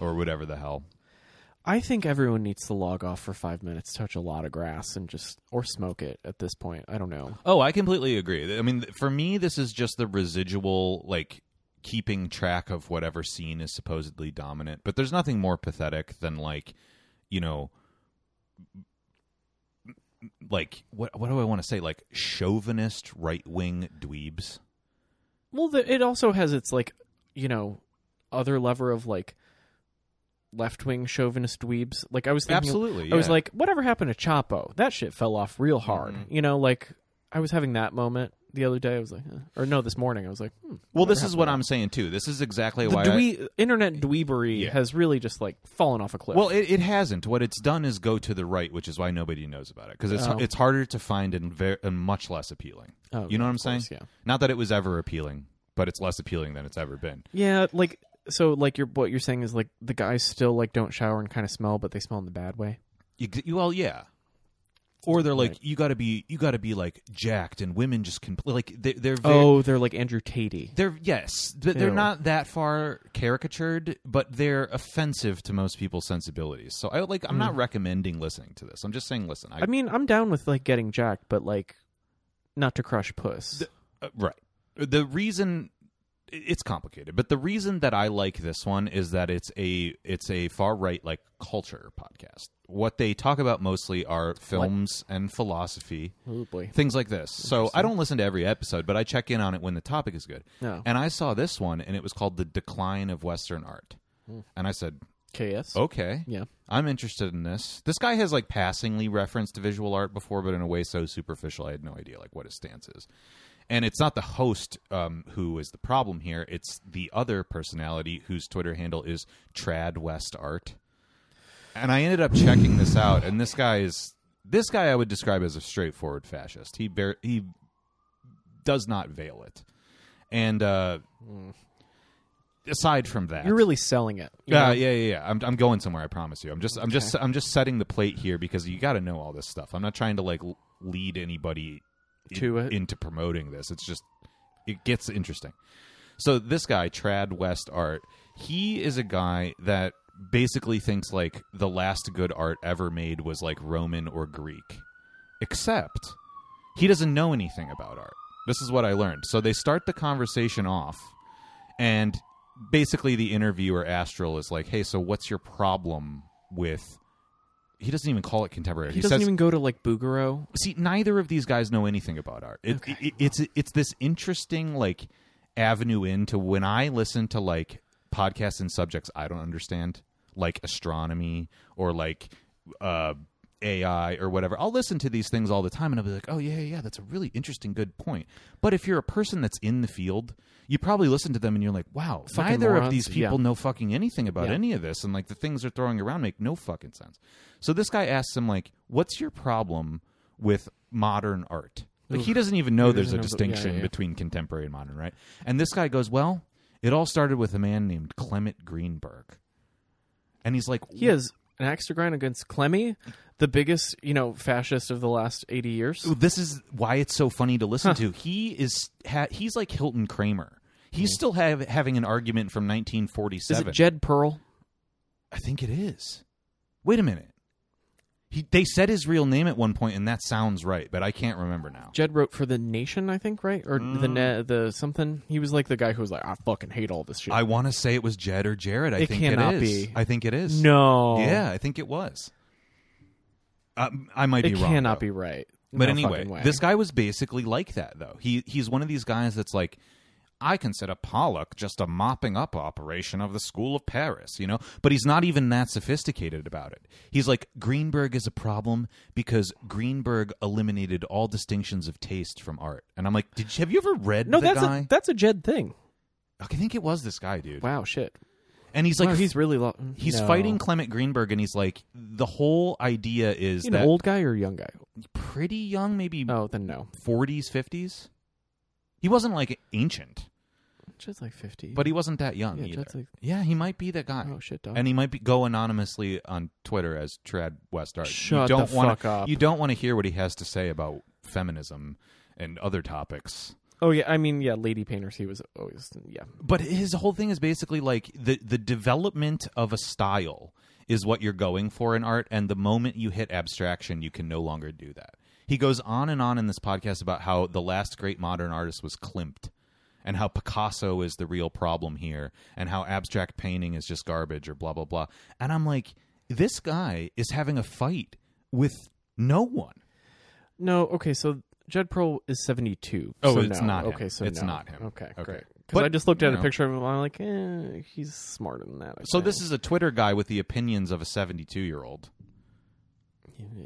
S1: or whatever the hell
S2: I think everyone needs to log off for five minutes, touch a lot of grass, and just or smoke it at this point. I don't know.
S1: Oh, I completely agree. I mean, for me, this is just the residual, like, keeping track of whatever scene is supposedly dominant. But there's nothing more pathetic than, like, you know, like, what, what do I want to say? Like, chauvinist right wing dweebs.
S2: Well, the, it also has its like, you know, other lever of like left wing chauvinist dweebs. Like I was thinking,
S1: Absolutely,
S2: I was like, whatever happened to Chapo? That shit fell off real hard.
S1: Mm-hmm.
S2: You know, like I was having that moment the other day. I was like, eh. or no, this morning I was like, hmm,
S1: Well, this is what I'm saying too. This is exactly
S2: that?
S1: why.
S2: the
S1: I-
S2: internet dweebery
S1: Yeah.
S2: has really just like fallen off a cliff.
S1: well, it, it hasn't. What it's done is go to the right, which is why nobody knows about it because it's
S2: Oh.
S1: it's harder to find and, ver- and much less appealing.
S2: Oh,
S1: you know
S2: yeah,
S1: what I'm saying?
S2: course, yeah.
S1: Not that it was ever appealing, but it's less appealing than it's ever been.
S2: yeah, like so, like you're what you're saying is like the guys still like don't shower and kind of smell, but they smell in the bad way.
S1: You, you- well, yeah. Or they're like
S2: Right.
S1: you got to be you got to be like jacked, and women just can like they, they're very,
S2: Oh, they're like Andrew Tatey.
S1: They're yes, th- they're
S2: Ew.
S1: not that far caricatured, but they're offensive to most people's sensibilities. So I like I'm not recommending listening to this. I'm just saying listen. I.
S2: I mean, I'm down with like getting jacked, but like not to crush puss.
S1: uh, right. The reason it's complicated, but the reason that I like this one is that it's a it's a far right like culture podcast. What they talk about mostly are films and philosophy.
S2: oh boy.
S1: things like this. So I don't listen to every episode, but I check in on it when the topic is good.
S2: No.
S1: And I saw this one, and it was called "The Decline of Western Art,"
S2: Hmm.
S1: and I said,
S2: KS.
S1: "Okay,
S2: Yeah.
S1: I'm interested in this." This guy has like passingly referenced visual art before, but in a way so superficial, I had no idea like what his stance is. And it's not the host um, who is the problem here; it's the other personality whose Twitter handle is Trad West Art. And I ended up checking this out, and this guy is this guy I would describe as a straightforward fascist. He bear, he does not veil it, and uh, aside from that,
S2: You're really selling it.
S1: yeah, yeah, yeah, yeah. I'm I'm going somewhere. I promise you. I'm just I'm just I'm just setting the plate here because you got to know all this stuff. I'm not trying to like lead anybody in-
S2: To it.
S1: into promoting this. It's just it gets interesting. So this guy Trad West Art, he is a guy that basically thinks like the last good art ever made was like Roman or Greek, except he doesn't know anything about art. This is what I learned. So they start the conversation off, and basically the interviewer Astral is like, "Hey, so what's your problem with?" He doesn't even call it contemporary.
S2: He, doesn't
S1: says,
S2: even go to like Bouguereau.
S1: see neither of these guys know anything about art it,
S2: Okay.
S1: it- it's it's this interesting like avenue into when i listen to like podcasts and subjects i don't understand like astronomy or like uh ai or whatever i'll listen to these things all the time and i'll be like oh yeah yeah yeah that's a really interesting good point. But if you're a person that's in the field you probably listen to them and you're like wow
S2: Fucking
S1: neither of these people
S2: Yeah.
S1: know fucking anything about
S2: Yeah.
S1: any of this and like the things they're throwing around make no fucking sense. So this guy asks him like what's your problem with modern art? Like he doesn't even know
S2: He
S1: there's a
S2: know
S1: distinction between contemporary and modern right? And this guy goes well it all started with a man named clement greenberg. And he's like
S2: He has an axe to grind against Clemmy, the biggest, you know, fascist of the last 80 years.
S1: this is why it's so funny to listen to he is ha- he's like hilton kramer he's hmm. still have, having an argument from
S2: Is
S1: 1947
S2: it Jed Perl?
S1: I think it is. Wait a minute. He, they said his real name at one point, and that sounds right, but I can't remember now.
S2: Jed wrote for the Nation, I think, right? Or the mm. ne- the something. He was like the guy who was like, I fucking hate all this shit.
S1: I want to say it was Jed or Jared. I
S2: It
S1: think
S2: cannot
S1: it is.
S2: be.
S1: I think it is.
S2: no,
S1: Yeah, I think it was. Um, I might
S2: it
S1: be wrong.
S2: cannot
S1: though.
S2: be right.
S1: But
S2: No
S1: anyway, this guy was basically like that, though. He he's one of these guys that's like, I consider Pollock just a mopping up operation of the School of Paris, you know. But he's not even that sophisticated about it. He's like Greenberg is a problem because Greenberg eliminated all distinctions of taste from art. And I'm like, did you, have you ever read
S2: no,
S1: the
S2: that's
S1: guy?
S2: a that's a Jed thing.
S1: I think it was this guy, dude.
S2: Wow, shit.
S1: And he's like,
S2: Wow, he's really lo-
S1: he's
S2: no.
S1: fighting Clement Greenberg, and he's like, the whole idea is that
S2: old guy or a young guy?
S1: pretty young, maybe
S2: Oh, then no.
S1: 40s, 50s. He wasn't like ancient,
S2: Jed's like fifty.
S1: but he wasn't that young
S2: Yeah,
S1: either.
S2: Like-
S1: yeah, he might be that guy.
S2: oh shit, dog.
S1: And he might be go anonymously on Twitter as Trad West Art.
S2: Shut
S1: you don't
S2: the
S1: wanna,
S2: fuck up.
S1: You don't want to hear what he has to say about feminism and other topics.
S2: Oh yeah, I mean yeah, lady painters. He was always yeah.
S1: But his whole thing is basically like the the development of a style is what you're going for in art, and the moment you hit abstraction, you can no longer do that. He goes on and on in this podcast about how the last great modern artist was Klimt, and how Picasso is the real problem here, and how abstract painting is just garbage or blah blah blah. And I'm like, this guy is having a fight with no one.
S2: No, okay, so Jed Perl is seventy two.
S1: Oh,
S2: so
S1: it's
S2: no.
S1: not him.
S2: Okay, so
S1: It's
S2: no.
S1: not him.
S2: Okay,
S1: Okay.
S2: great. Because I just looked at a
S1: know.
S2: picture of him. I'm like, eh, he's smarter than that. I
S1: So this is a Twitter guy with the opinions of a 72 year old.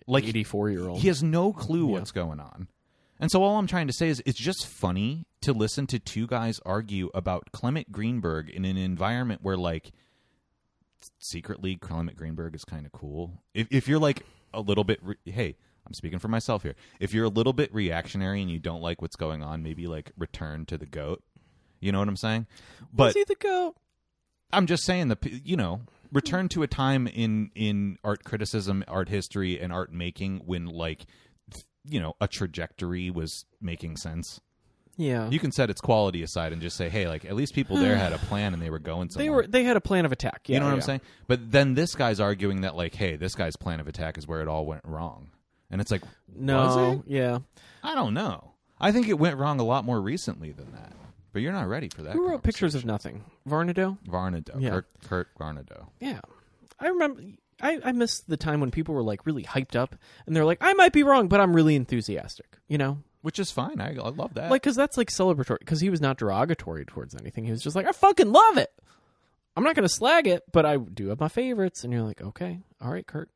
S1: like-
S2: 84 year old.
S1: He has no clue
S2: Yeah.
S1: what's going on. And so all I'm trying to say is it's just funny to listen to two guys argue about Clement Greenberg in an environment where like secretly Clement Greenberg is kind of cool. If if you're like a little bit re- hey, I'm speaking for myself here. If you're a little bit reactionary and you don't like what's going on, maybe like return to the goat. You know what I'm saying? But
S2: Was he the goat?
S1: I'm just saying the you know return to a time in in art criticism, art history, and art making when like you know a trajectory was making sense.
S2: Yeah.
S1: You can set its quality aside and just say, hey, like at least people there had a plan and they were going somewhere.
S2: they were they had a plan of attack. Yeah,
S1: you know what I'm saying? But then this guy's arguing that like, hey, this guy's plan of attack is where it all went wrong, and it's like,
S2: No,
S1: it?
S2: yeah.
S1: I don't know. I think it went wrong a lot more recently than that. But you're not ready for that.
S2: Who wrote Pictures of. Nothing? Varnedoe?
S1: Varnedoe?
S2: Yeah.
S1: Kurt, Kurt Varnedoe.
S2: Yeah. I remember I, I miss the time when people were like really hyped up and they're like, I might be wrong, but I'm really enthusiastic. You know?
S1: Which is fine. I, I love that.
S2: Like, because that's like celebratory. Because he was not derogatory towards anything. He was just like, I fucking love it. I'm not going to slag it, but I do have my favorites. And you're like, okay, all right, Kurt.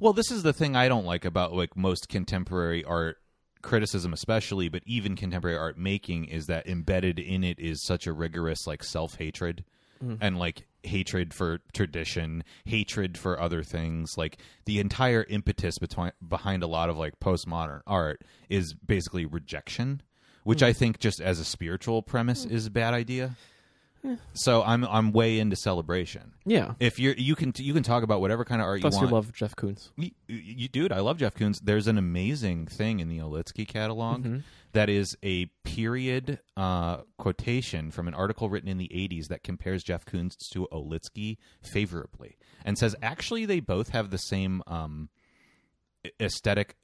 S1: Well, this is the thing I don't like about like most contemporary art criticism especially, but even contemporary art making is that embedded in it is such a rigorous like self-hatred mm-hmm. and like hatred for tradition, hatred for other things. Like the entire impetus between behind a lot of like postmodern art is basically rejection, which hmm. I think just as a spiritual premise hmm. is a bad idea. So I'm I'm way into celebration.
S2: Yeah.
S1: If you're you can you can talk about whatever kind of art
S2: Plus,
S1: you
S2: you
S1: want.
S2: love Jeff Koons.
S1: You, you, dude, I love Jeff Koons. There's an amazing thing in the Olitski catalog that is a period uh, quotation from an article written in the 80s that compares Jeff Koons to Olitski favorably and says actually they both have the same um, aesthetic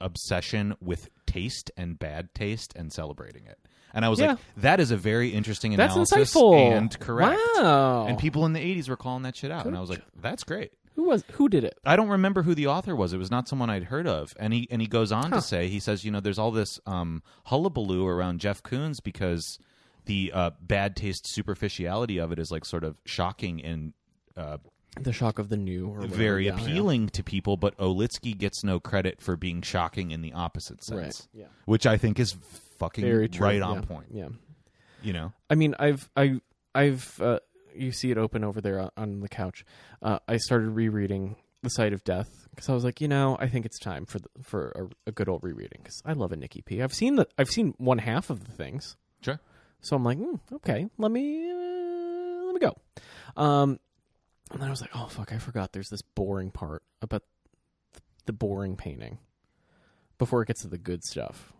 S1: obsession with taste and bad taste and celebrating it. And I was
S2: Yeah.
S1: like, that is a very interesting analysis That's
S2: insightful.
S1: and correct.
S2: Wow.
S1: And people in the 80s were calling that shit out. and I was like, that's great.
S2: who was who did it?
S1: I don't remember who the author was. It was not someone I'd heard of. And he and he goes on
S2: Huh.
S1: to say, he says, you know, there's all this um, hullabaloo around Jeff Koons because the uh, bad taste superficiality of it is like sort of shocking and uh,
S2: The shock of the new, or
S1: very
S2: Yeah, yeah.
S1: appealing to people. But Olitski gets no credit for being shocking in the opposite sense,
S2: Right. Yeah.
S1: which I think is fucking
S2: Very true.
S1: right
S2: yeah.
S1: on point.
S2: Yeah.
S1: You know,
S2: I mean, I've I I've uh, you see it open over there on, on the couch. Uh, I started rereading The Sight of Death because I was like, you know, I think it's time for the, for a, a good old rereading because I love a Nikki P. I've seen the I've seen one half of the things,
S1: sure.
S2: so I'm like, mm, okay, let me uh, let me go. Um, and then I was like, oh fuck, I forgot. There's this boring part about the boring painting before it gets to the good stuff,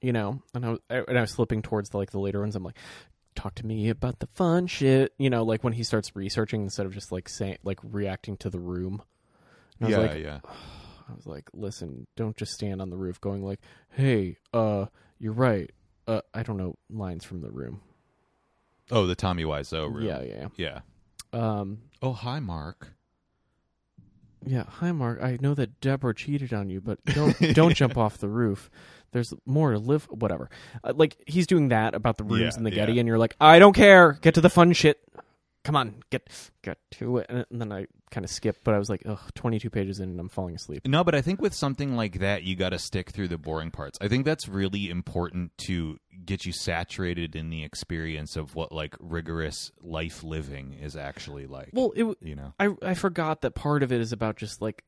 S2: you know. And I was and I was slipping towards the like the later ones. I'm like, talk to me about the fun shit, you know, like when he starts researching instead of just like saying like reacting to the room. And I was
S1: Yeah,
S2: like,
S1: yeah.
S2: I was like, listen, don't just stand on the roof going like, hey, uh, you're right. Uh, I don't know lines from the room.
S1: Oh, the Tommy Wiseau room.
S2: Yeah, yeah.
S1: yeah.
S2: Um,
S1: Oh, hi, Mark.
S2: Yeah. Hi, Mark. I know that Deborah cheated on you, but don't don't jump off the roof. There's more to live. Whatever. Uh, like he's doing that about the rooms
S1: Yeah,
S2: in the Getty,
S1: yeah.
S2: and you're like, I don't care. Get to the fun shit. Come on, get get to it. And, and then I kind of skip, but I was like, ugh, 22 pages in, and I'm falling asleep.
S1: No, but I think with something like that, you got to stick through the boring parts. I think that's really important to get you saturated in the experience of what like rigorous life living is actually like.
S2: Well, it.
S1: you know,
S2: I I forgot that part of it is about just like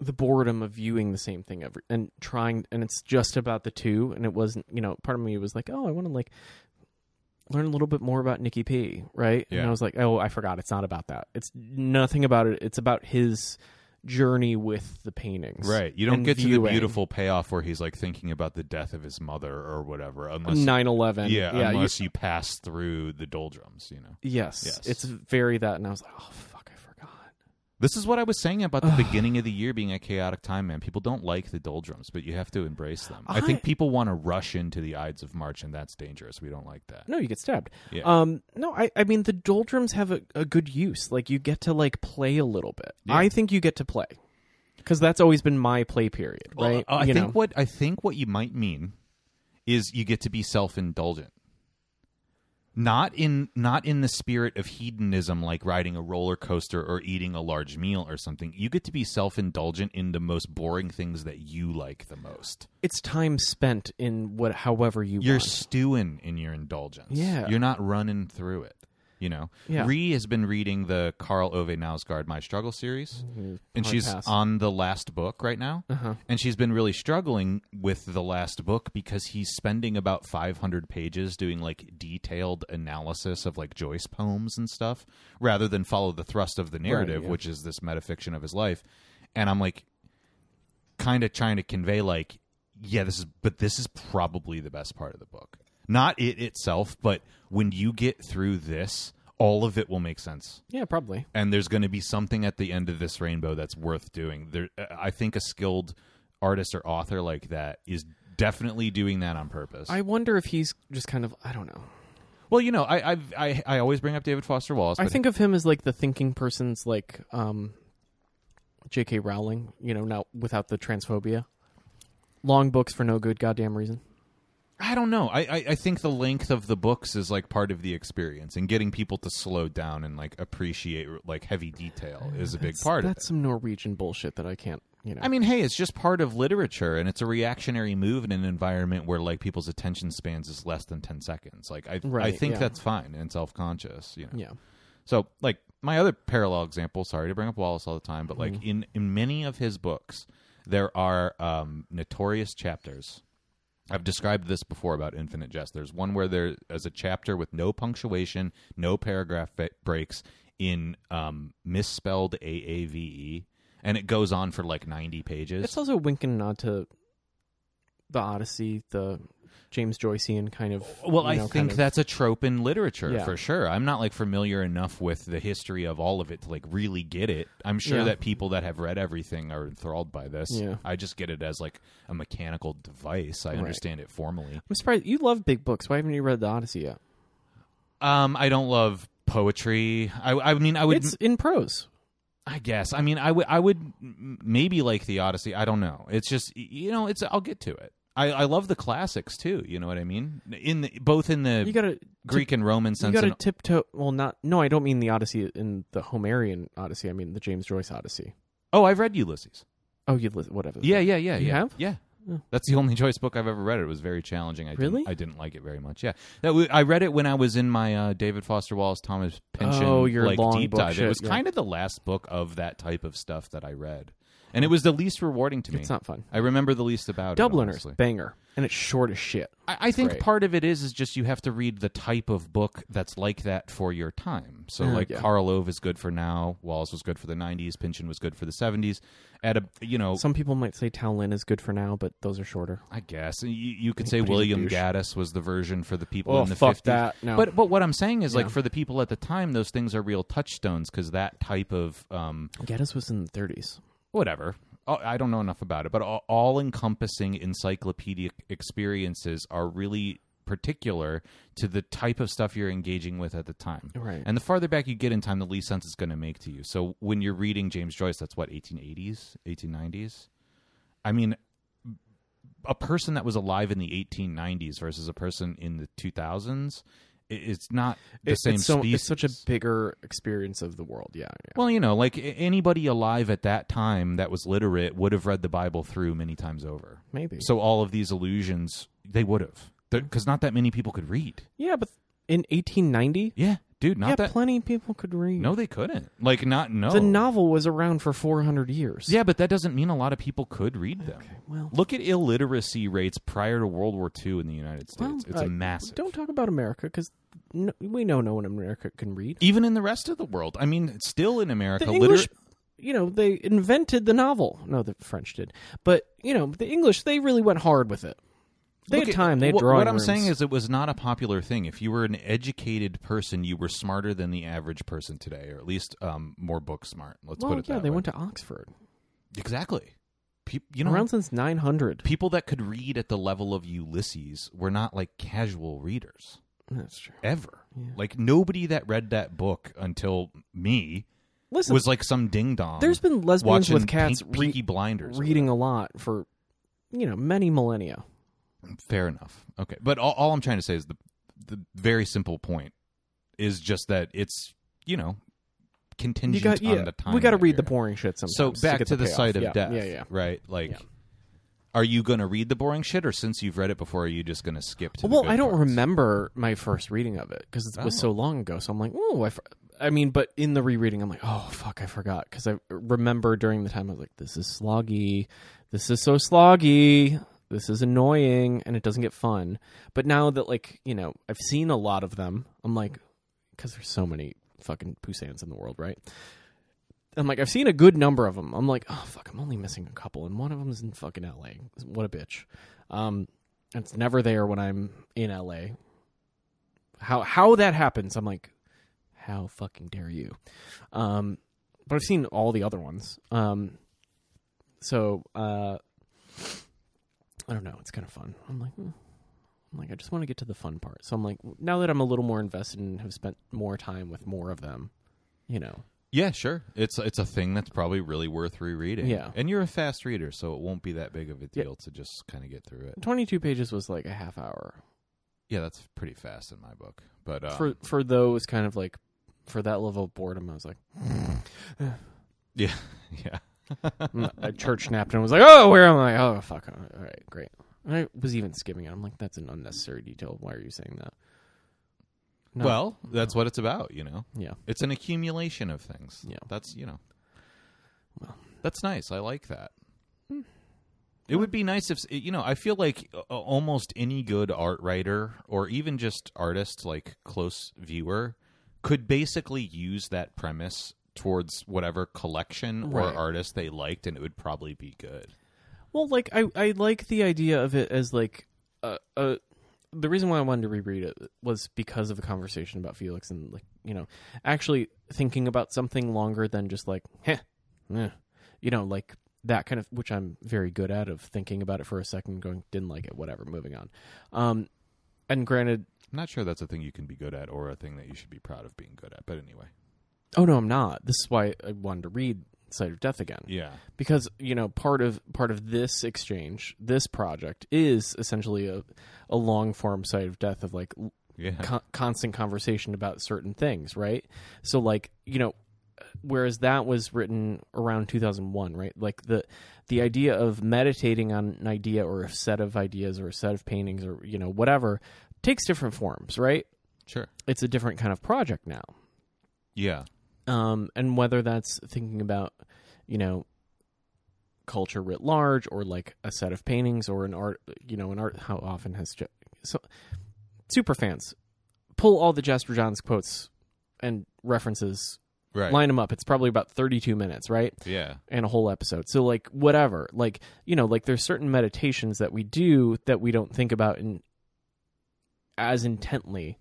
S2: the boredom of viewing the same thing every and trying and it's just about the two and it wasn't you know part of me was like oh I want to like learn a little bit more about Nikki P right? And I was like oh I forgot. It's not about that. It's nothing about it. It's about his journey with the paintings
S1: right? You don't get to the beautiful payoff where he's like thinking about the death of his mother or whatever, unless
S2: 9/11
S1: yeah,
S2: yeah
S1: unless you pass through the doldrums. You know,
S2: yes,
S1: Yes.
S2: it's very that. And I was like oh fuck I forgot
S1: this is what I was saying about the beginning of the year being a chaotic time, man. People don't like the doldrums, but you have to embrace them. I,
S2: I-
S1: think people want to rush into the Ides of March, and that's dangerous. We don't like that.
S2: No, you get stabbed.
S1: Yeah.
S2: Um, no, I, I mean the doldrums have a, a good use. Like you get to like play a little bit.
S1: Yeah.
S2: I think you get to play because that's always been my play period,
S1: Well,
S2: right?
S1: uh, I
S2: you
S1: think
S2: know?
S1: what I think what you might mean is you get to be self indulgent. Not in not in the spirit of hedonism like riding a roller coaster or eating a large meal or something you get to be self-indulgent in the most boring things that you like the most
S2: It's time spent in what, however you
S1: you're
S2: want.
S1: stewing in your indulgence
S2: Yeah.
S1: you're not running through it you know
S2: Yeah.
S1: Ree has been reading the Karl Ove Knausgaard My Struggle series and she's
S2: pass.
S1: on the last book right now
S2: Uh-huh.
S1: and she's been really struggling with the last book because he's spending about 500 pages doing like detailed analysis of like Joyce poems and stuff rather than follow the thrust of the narrative
S2: yeah.
S1: which is this metafiction of his life and I'm like kind of trying to convey like yeah this is but this is probably the best part of the book not it itself but when you get through this all of it will make sense
S2: Yeah, probably.
S1: and there's going to be something at the end of this rainbow that's worth doing. There, I think a skilled artist or author like that is definitely doing that on purpose.
S2: I wonder if he's just kind of I don't know.
S1: well, you know, I, I've, I I always bring up David Foster Wallace.
S2: I think of him as like the thinking person's like um J.K. Rowling, you know, now without the transphobia. Long books for no good goddamn reason.
S1: I don't know. I, I I think the length of the books is like part of the experience, and getting people to slow down and like appreciate like heavy detail is a big
S2: That's-
S1: part of it.
S2: That's some Norwegian bullshit that I can't, you know.
S1: I mean, hey, it's just part of literature, and it's a reactionary move in an environment where like people's attention spans is less than ten seconds. Like I, I think
S2: yeah.
S1: that's fine and self conscious. You know.
S2: yeah.
S1: So, like my other parallel example, sorry to bring up Wallace all the time, but like
S2: Mm-hmm.
S1: in in many of his books, there are um, notorious chapters. I've described this before about Infinite Jest. There's one where there is a chapter with no punctuation, no paragraph ba- breaks in um, misspelled AAVE, and it goes on for like 90 pages.
S2: It's also winking nod to the Odyssey, the James Joycean kind of.
S1: Well, I
S2: know,
S1: think
S2: kind of-
S1: that's a trope in literature
S2: Yeah.
S1: for sure. I'm not like familiar enough with the history of all of it to like really get it. I'm sure
S2: Yeah.
S1: that people that have read everything are enthralled by this.
S2: Yeah.
S1: I just get it as like a mechanical device. I
S2: Right.
S1: understand it formally.
S2: I'm surprised you love big books. Why haven't you read the Odyssey yet?
S1: Um, I don't love poetry. I, I mean, I would.
S2: It's in prose.
S1: I guess. I mean, I would. I would maybe like the Odyssey. I don't know. It's just you know. It's. I'll get to it. I, I love the classics too. You know what I mean? In the, both in the
S2: You gotta
S1: Greek and Roman sense.
S2: You got to tiptoe. Well, not. No, I don't mean the Odyssey in the Homerian Odyssey. I mean the James Joyce Odyssey.
S1: oh, I've read Ulysses.
S2: Oh, you li- whatever.
S1: Yeah, yeah, yeah.
S2: You
S1: yeah.
S2: have?
S1: Yeah.
S2: Oh.
S1: That's the only Joyce book I've ever read. It was very challenging. I
S2: Really?
S1: Didn't, I didn't like it very much. Yeah, that w- I read it when I was in my uh, David Foster Wallace Thomas Pynchon
S2: Oh, your
S1: like
S2: long
S1: deep
S2: book
S1: dive.
S2: shit,
S1: it was
S2: yeah.
S1: kind of the last book of that type of stuff that I read, and it was the least rewarding to me.
S2: It's not fun.
S1: I remember the least about it.
S2: Dubliners, banger, and it's short as shit.
S1: I, I think
S2: great.
S1: part of it is is just you have to read the type of book that's like that for your time. So
S2: Uh,
S1: like
S2: yeah.
S1: Karl Ove is good for now. Wallace was good for the '90s. Pynchon was good for the '70s. At a you know,
S2: Some people might say Tao Lin is good for now, but those are shorter.
S1: I guess you, you could say
S2: But he's a
S1: William. Gaddis was the version for the people
S2: Oh,
S1: in the
S2: fuck
S1: 50s.
S2: that. No.
S1: But but what I'm saying is like for the people at the time, those things are real touchstones because that type of um,
S2: Geddes was in the 30s.
S1: Whatever. I don't know enough about it, but all encompassing encyclopedic experiences are really particular to the type of stuff you're engaging with at the time.
S2: Right.
S1: And the farther back you get in time, the least sense it's going to make to you. So when you're reading James Joyce, that's what 1880s, 1890s. I mean, a person that was alive in the 1890s versus a person in the 2000s, i- it's not the
S2: It-
S1: same
S2: it's, so,
S1: species.
S2: it's such a bigger experience of the world. Yeah. yeah.
S1: Well, you know, like anybody alive at that time that was literate would have read the Bible through many times over.
S2: Maybe.
S1: So all of these illusions, they would have, because not that many people could read.
S2: yeah, but in 1890,
S1: Yeah, dude, not
S2: yeah,
S1: that.
S2: plenty of people could read.
S1: no, they couldn't. Like, not no.
S2: The novel was around for 400 years.
S1: Yeah, but that doesn't mean a lot of people could read them.
S2: Okay, well,
S1: Look at illiteracy rates prior to World War II in the United States.
S2: well,
S1: it's
S2: uh,
S1: a massive.
S2: Don't talk about America because no, we know no one in America can read.
S1: Even in the rest of the world. I mean, still in America,
S2: The
S1: liter-
S2: English, you know, they invented the novel. No, the French did, but you know, the English they really went hard with it. They had time. They had
S1: what,
S2: drawing
S1: what I'm
S2: rooms.
S1: saying is, it was not a popular thing. If you were an educated person, you were smarter than the average person today, or at least um, more book smart. Let's
S2: well,
S1: put it that way.
S2: yeah,
S1: that
S2: they
S1: way.
S2: went to Oxford.
S1: exactly. Pe- you know,
S2: around since 900.
S1: people that could read at the level of Ulysses were not like casual readers
S2: That's true.
S1: ever.
S2: Yeah.
S1: Like nobody that read that book until me
S2: Listen,
S1: was like some ding dong.
S2: there's been lesbians with cats
S1: Pink-
S2: re-
S1: Blinders,
S2: reading a lot for you know many millennia.
S1: Fair enough. Okay, but all, all I'm trying to say is the the very simple point is just that it's you know contingent
S2: got
S1: on
S2: yeah.
S1: the time.
S2: we got to read the boring shit sometimes.
S1: So back
S2: get
S1: to the,
S2: payoff.
S1: sight of
S2: yeah.
S1: death.
S2: Yeah, yeah.
S1: Right. Like,
S2: Yeah.
S1: are you going to read the boring shit, or since you've read it before, are you just going to skip to? the
S2: Well, I don't
S1: parts?
S2: remember my first reading of it because it was
S1: Oh.
S2: so long ago. So I'm like, oh, I, I mean, but in the rereading, I'm like, oh fuck, I forgot because I remember during the time I was like, this is sloggy, this is so sloggy, this is annoying, and it doesn't get fun. But now that like you know, I've seen a lot of them, I'm like, because there's so many fucking Poussins in the world, right? I'm like, I've seen a good number of them. I'm like, oh fuck, I'm only missing a couple, and one of them is in fucking L.A. What a bitch. Um, it's never there when I'm in LA. How how that happens, I'm like, how fucking dare you? Um, but I've seen all the other ones. Um, so uh, I don't know. It's kind of fun. I'm like, hmm. I'm like, I just want to get to the fun part. So I'm like, now that I'm a little more invested and have spent more time with more of them, you know,
S1: Yeah, sure. It's it's a thing that's probably really worth rereading.
S2: Yeah.
S1: and you're a fast reader, so it won't be that big of a
S2: Yeah.
S1: deal to just kind of get through it.
S2: 22 pages was like a half hour
S1: Yeah, that's pretty fast in my book. But um,
S2: for for those kind of like for that level of boredom. I was like.
S1: yeah, yeah,
S2: a church and was like, "Oh, where am I?" Oh, fuck! All right, great. I was even skimming it. I'm like, "That's an unnecessary detail. Why are you saying that?" No.
S1: Well, that's what it's about, you know.
S2: yeah,
S1: It's an accumulation of things.
S2: Yeah.
S1: That's, you know.
S2: Well.
S1: That's nice. I like that.
S2: Hmm.
S1: It would be nice if you know, I feel like uh, almost any good art writer or even just artist like close viewer could basically use that premise towards whatever collection or artist they liked and it would probably be good.
S2: Well, like I, I like the idea of it as like a, a. The reason why I wanted to reread it was because of the conversation about Felix and like you know actually thinking about something longer than just like, heh, eh, you know, like that kind of which I'm very good at of thinking about it for a second, going didn't like it, whatever, moving on. Um, and granted,
S1: I'm not sure that's a thing you can be good at or a thing that you should be proud of being good at, but anyway.
S2: Oh no, I'm not. This is why I wanted to read Sight of Death again.
S1: Yeah.
S2: because you know part of part of this exchange this project is essentially a, a long form sight of death of like
S1: Yeah.
S2: con- constant conversation about certain things right so like you know whereas that was written around 2001 right like the the idea of meditating on an idea or a set of ideas or a set of paintings or you know whatever takes different forms right
S1: Sure.
S2: it's a different kind of project now
S1: Yeah.
S2: Um, and whether that's thinking about you know culture writ large or like a set of paintings or an art you know an art how often has Je- so super fans pull all the jasper johns quotes and references
S1: Right.
S2: line them up it's probably about 32 minutes right
S1: yeah.
S2: and a whole episode so like whatever like you know like there's certain meditations that we do that we don't think about in as intently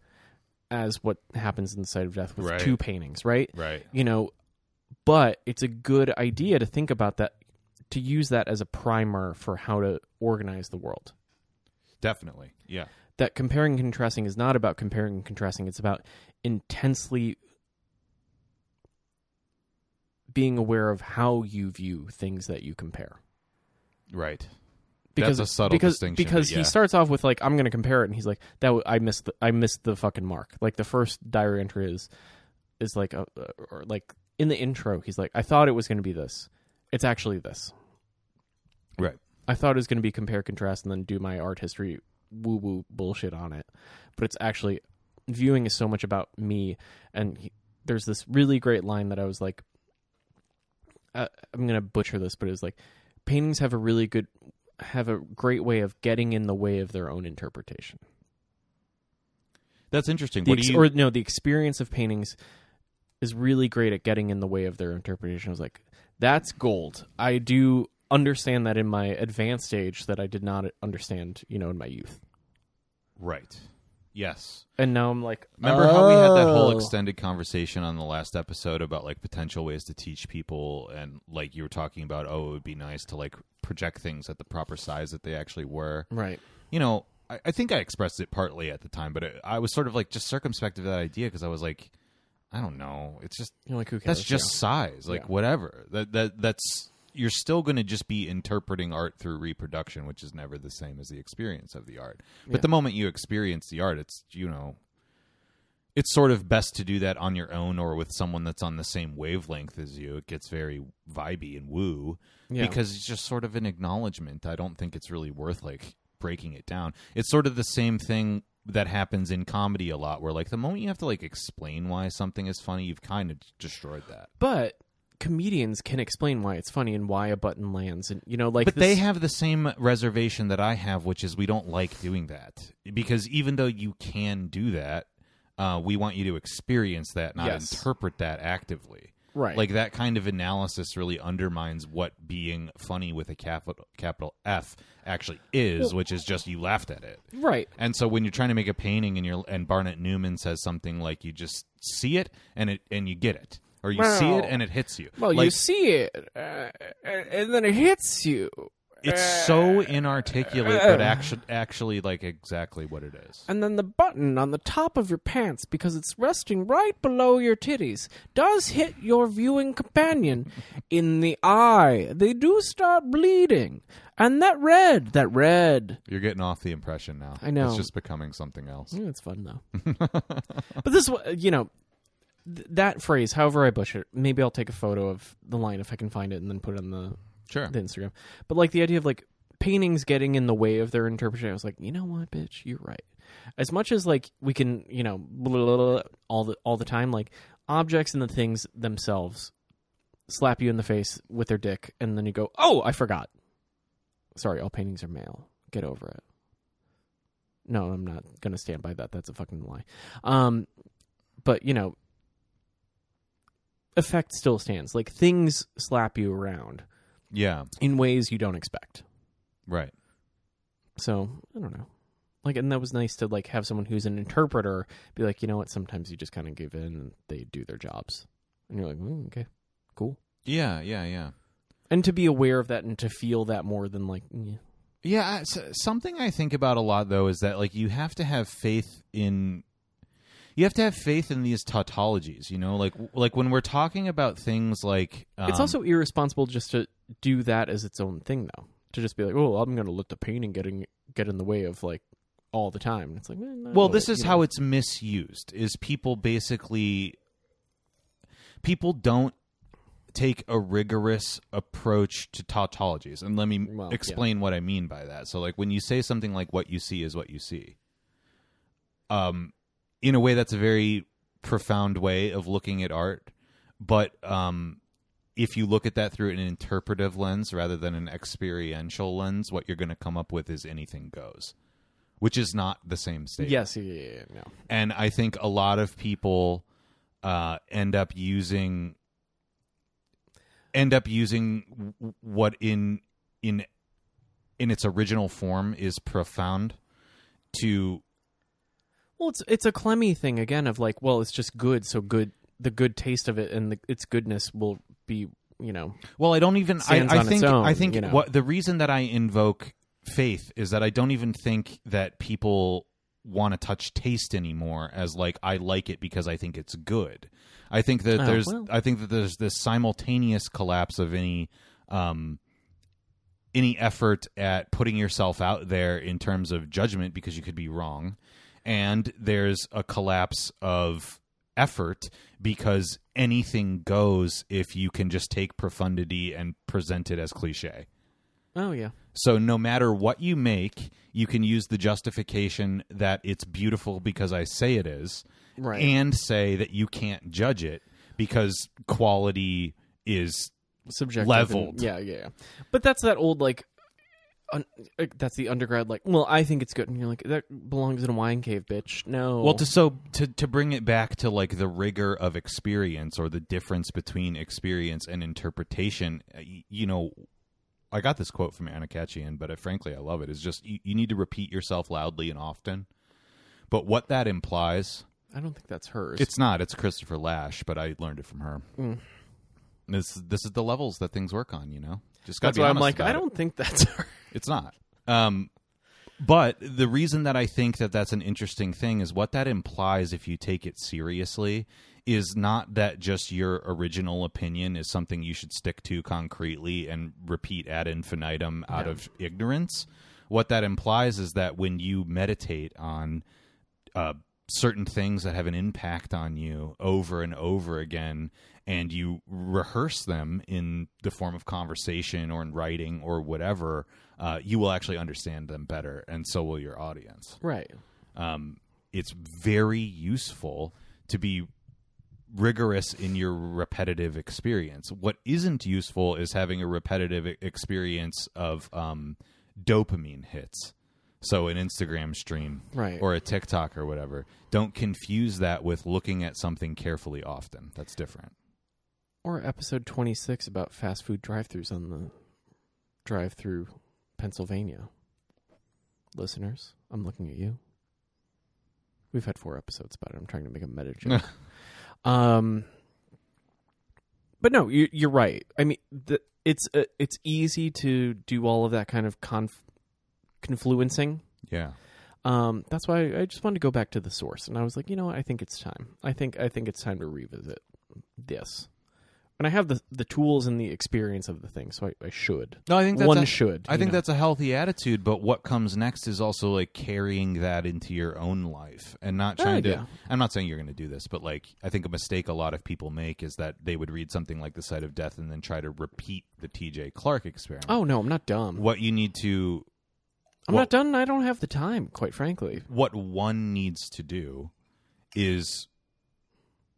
S2: as what happens in the sight of death with
S1: Right.
S2: two paintings right
S1: Right.
S2: you know but it's a good idea to think about that to use that as a primer for how to organize the world
S1: Definitely. Yeah.
S2: that comparing and contrasting is not about comparing and contrasting it's about intensely being aware of how you view things that you compare
S1: Right.
S2: Because
S1: That's a subtle
S2: because
S1: distinction,
S2: because
S1: yeah.
S2: he starts off with like I'm going to compare it and he's like that w- I missed the, I missed the fucking mark like the first diary entry is is like a, or like in the intro he's like I thought it was going to be this it's actually this
S1: Right.
S2: I thought it was going to be compare contrast and then do my art history woo woo bullshit on it but it's actually viewing is so much about me and he, there's this really great line that I was like uh, I'm going to butcher this but it was like paintings have a really good have a great way of getting in the way of their own interpretation
S1: That's interesting.
S2: the
S1: What
S2: ex-
S1: do you
S2: or no the experience of paintings is really great at getting in the way of their interpretation I was like that's gold i do understand that in my advanced age that i did not understand you know in my youth
S1: Right. Yes.
S2: and now i'm like
S1: Remember how we had that whole
S2: oh.
S1: extended conversation on the last episode about like potential ways to teach people and like you were talking about oh it would be nice to like project things at the proper size that they actually were.
S2: right
S1: You know, I, I think I expressed it partly at the time, but it, I was sort of like just circumspect of that idea because I was like, I don't know, it's just
S2: you're like who cares
S1: that's just size, like
S2: Yeah.
S1: whatever. That that that's you're still going to just be interpreting art through reproduction, which is never the same as the experience of the art. But
S2: Yeah.
S1: the moment you experience the art, it's you know, it's sort of best to do that on your own or with someone that's on the same wavelength as you. It gets very vibey and woo
S2: Yeah.
S1: because it's just sort of an acknowledgement. I don't think it's really worth like breaking it down. It's sort of the same thing that happens in comedy a lot where like the moment you have to like explain why something is funny, you've kind of destroyed that.
S2: but comedians can explain why it's funny and why a button lands, and you know, like
S1: But
S2: this-
S1: they have the same reservation that I have, which is we don't like doing that because even though you can do that, uh, we want you to experience that, not
S2: Yes.
S1: interpret that actively.
S2: right,
S1: Like that kind of analysis really undermines what being funny with a capital capital F actually is, which is just you laughed at it.
S2: right.
S1: And so when you're trying to make a painting and you're and Barnett Newman says something like you just see it and it and you get it, or you see it and it hits you.
S2: Well, you see it, uh, and then it hits you.
S1: it's so inarticulate, but actually, actually, like exactly what it is.
S2: And then the button on the top of your pants, because it's resting right below your titties, does hit your viewing companion in the eye. They do start bleeding. And that red, that red.
S1: You're getting off the impression now.
S2: I know.
S1: it's just becoming something else.
S2: Mm, it's fun, though. but this, you know, th- that phrase, however I butcher it, maybe I'll take a photo of the line if I can find it and then put it on the
S1: Sure.
S2: the Instagram. But like the idea of like paintings getting in the way of their interpretation, I was like, you know what, bitch, you're right. As much as like we can, you know, blah, blah, blah, blah, all the all the time, like objects and the things themselves slap you in the face with their dick, and then you go, oh, I forgot. Sorry, all paintings are male. Get over it. No, I'm not gonna stand by that. That's a fucking lie. Um, but you know, effect still stands. Like things slap you around
S1: Yeah.
S2: in ways you don't expect.
S1: Right.
S2: So I don't know. Like, and that was nice to like have someone who's an interpreter be like, you know what? Sometimes you just kind of give in and they do their jobs, and you're like, mm, okay, cool.
S1: Yeah. Yeah. Yeah.
S2: And to be aware of that and to feel that more than like, yeah.
S1: Yeah, I- s- something I think about a lot though is that like you have to have faith in you have to have faith in these tautologies, you know? Like like when we're talking about things like um,
S2: it's also irresponsible just to do that as its own thing, though. To just be like, oh, I'm going to let the painting get in, get in the way of like all the time. It's like, eh, no,
S1: Well, this is
S2: you
S1: how
S2: know.
S1: it's misused. Is people basically people don't take a rigorous approach to tautologies. And let me
S2: Well, yeah.
S1: explain what I mean by that. So like when you say something like what you see is what you see. Um in a way that's a very profound way of looking at art, but um if you look at that through an interpretive lens rather than an experiential lens, what you're going to come up with is anything goes, which is not the same statement
S2: Yes, yeah, yeah, yeah, no.
S1: and I think a lot of people uh, end up using end up using what in in in its original form is profound to
S2: Well, it's it's a Clemmy thing again of like, well, it's just good, so good. The good taste of it and the, its goodness will be, you know,
S1: well I don't even I, I think
S2: own,
S1: I think
S2: you know.
S1: what the reason that I invoke faith is that I don't even think that people want to touch taste anymore as like I like it because I think it's good. I think that
S2: Oh,
S1: there's
S2: well.
S1: I think that there's this simultaneous collapse of any um any effort at putting yourself out there in terms of judgment because you could be wrong and there's a collapse of effort because anything goes if you can just take profundity and present it as cliche.
S2: oh yeah,
S1: So no matter what you make, you can use the justification that it's beautiful because I say it is,
S2: right.
S1: and say that you can't judge it because quality is
S2: subjective
S1: leveled.
S2: and- yeah, yeah, yeah. But that's that old like. Un, uh, that's the undergrad like. Well, I think it's good, and you're like that belongs in a wine cave, bitch. No.
S1: well to so to to bring it back to like the rigor of experience or the difference between experience and interpretation. uh, y- You know, I got this quote from Anna Khachiyan, but uh, frankly, I love it. it. Is just you, you need to repeat yourself loudly and often. But what that implies
S2: I don't think that's hers.
S1: It's not. It's Christopher Lasch, but I learned it from her. This this is the levels that things work on. You know, just got
S2: that's
S1: to be
S2: why I'm like, I don't think that's.
S1: It's not. Um, But the reason that I think that that's an interesting thing is what that implies if you take it seriously is not that just your original opinion is something you should stick to concretely and repeat ad infinitum out of ignorance. What that implies is that when you meditate on uh, certain things that have an impact on you over and over again, and you rehearse them in the form of conversation or in writing or whatever, uh, you will actually understand them better, and so will your audience.
S2: Right.
S1: Um, it's very useful to be rigorous in your repetitive experience. What isn't useful is having a repetitive experience of um, dopamine hits. So an Instagram stream
S2: Right.
S1: or a TikTok or whatever. Don't confuse that with looking at something carefully often. That's different.
S2: Or episode 26 about fast food drive-throughs on the drive through Pennsylvania. Listeners, I'm looking at you. We've had four episodes about it. I'm trying to make a meta joke. um, but no, you, you're right. I mean, the, it's uh, it's easy to do all of that kind of conf- confluencing.
S1: Yeah.
S2: Um, that's why I just wanted to go back to the source, and I was like, you know what? I think it's time. I think I think it's time to revisit this. And I have the the tools and the experience of the thing, so I, I should.
S1: No, I think that's
S2: One
S1: a-
S2: should.
S1: I think
S2: know.
S1: that's a healthy attitude, but what comes next is also like carrying that into your own life and not
S2: Oh,
S1: trying to. I'm not saying you're going to do this, but like I think a mistake a lot of people make is that they would read something like The Sight of Death and then try to repeat the T.J. Clark experiment.
S2: Oh no, I'm not dumb.
S1: What you need to,
S2: I'm
S1: well-
S2: not done. I don't have the time, quite frankly.
S1: what one needs to do, is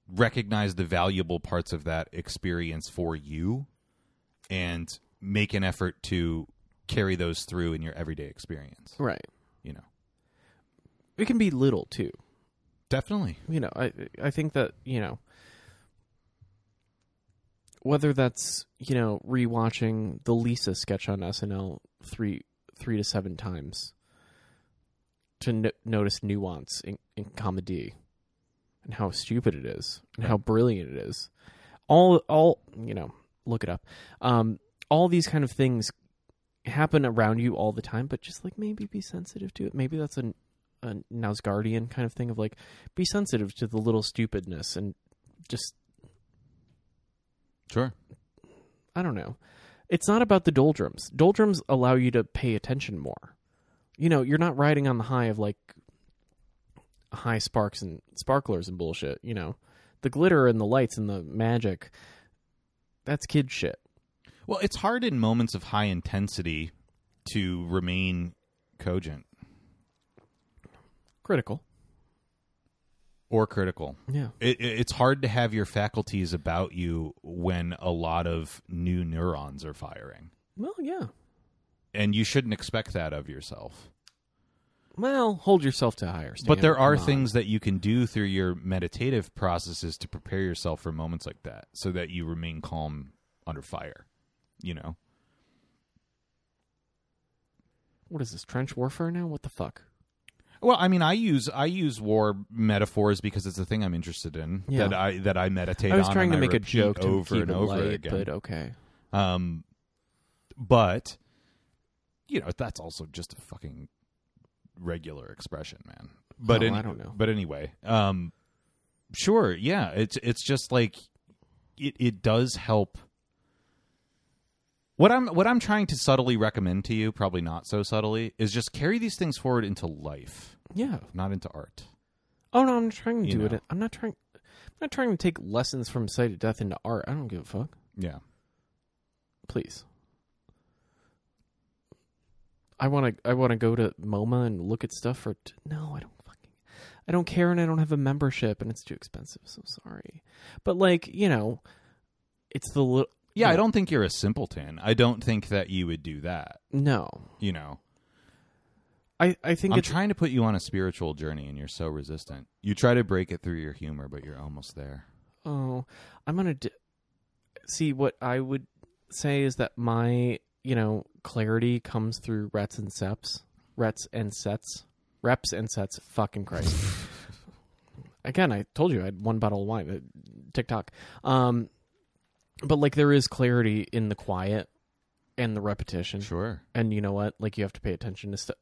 S1: recognize the valuable parts of that experience for you, and make an effort to carry those through in your everyday experience.
S2: Right.
S1: You know,
S2: It can be little too.
S1: definitely.
S2: You know, I I think that you know whether that's you know rewatching the Lisa sketch on SNL three three to seven times to no- notice nuance in, in comedy and how stupid it is and how brilliant it is. All all you know, look it up. Um, all these kind of things happen around you all the time, but just like maybe be sensitive to it. Maybe that's a a Knausgaardian kind of thing of like be sensitive to the little stupidness and just
S1: Sure.
S2: I don't know. It's not about the doldrums. Doldrums allow you to pay attention more. You know, you're not riding on the high of like high sparks and sparklers and bullshit, you know. The glitter and the lights and the magic that's kid shit.
S1: Well, it's hard in moments of high intensity to remain cogent
S2: Critical.
S1: Or critical.
S2: Yeah.
S1: It, it- it's hard to have your faculties about you when a lot of new neurons are firing.
S2: Well, yeah.
S1: And you shouldn't expect that of yourself.
S2: Well, hold yourself to higher standards.
S1: But there are
S2: Come on.
S1: things that you can do through your meditative processes to prepare yourself for moments like that so that you remain calm under fire. You know?
S2: What is this trench warfare now? What the fuck?
S1: Well, I mean, I use I use war metaphors because it's a thing I'm interested in
S2: Yeah.
S1: that I that I meditate
S2: I was trying to
S1: I
S2: make a joke
S1: over and over
S2: light,
S1: again.
S2: but okay.
S1: Um, but you know that's also just a fucking regular expression, man. But
S2: Oh,
S1: any-
S2: I don't know.
S1: But anyway, um, sure, yeah. It's it's just like it it does help. What I'm what I'm trying to subtly recommend to you, probably not so subtly, is just carry these things forward into life,
S2: Yeah.
S1: not into art.
S2: Oh no, I'm not trying to
S1: You
S2: do
S1: know.
S2: it. I'm not trying. I'm not trying to take lessons from sight of death into art. I don't give a fuck.
S1: Yeah.
S2: Please. I want to. I want to go to MoMA and look at stuff for. T- no, I don't fucking. I don't care, and I don't have a membership, and it's too expensive. So sorry, but like you know, it's the little.
S1: Yeah, I don't think you're a simpleton. I don't think that you would do that.
S2: No,
S1: You know,
S2: I. I think
S1: I'm trying to put you on a spiritual journey, and you're so resistant. You try to break it through your humor, but you're almost there.
S2: Oh, I'm gonna d- see what I would say is that my you know clarity comes through reps and seps, reps and sets, reps and sets. Fucking Christ! Again, I told you I had one bottle of wine. uh, TikTok, um, but like there is clarity in the quiet and the repetition,
S1: Sure.
S2: and you know what? Like you have to pay attention to stuff.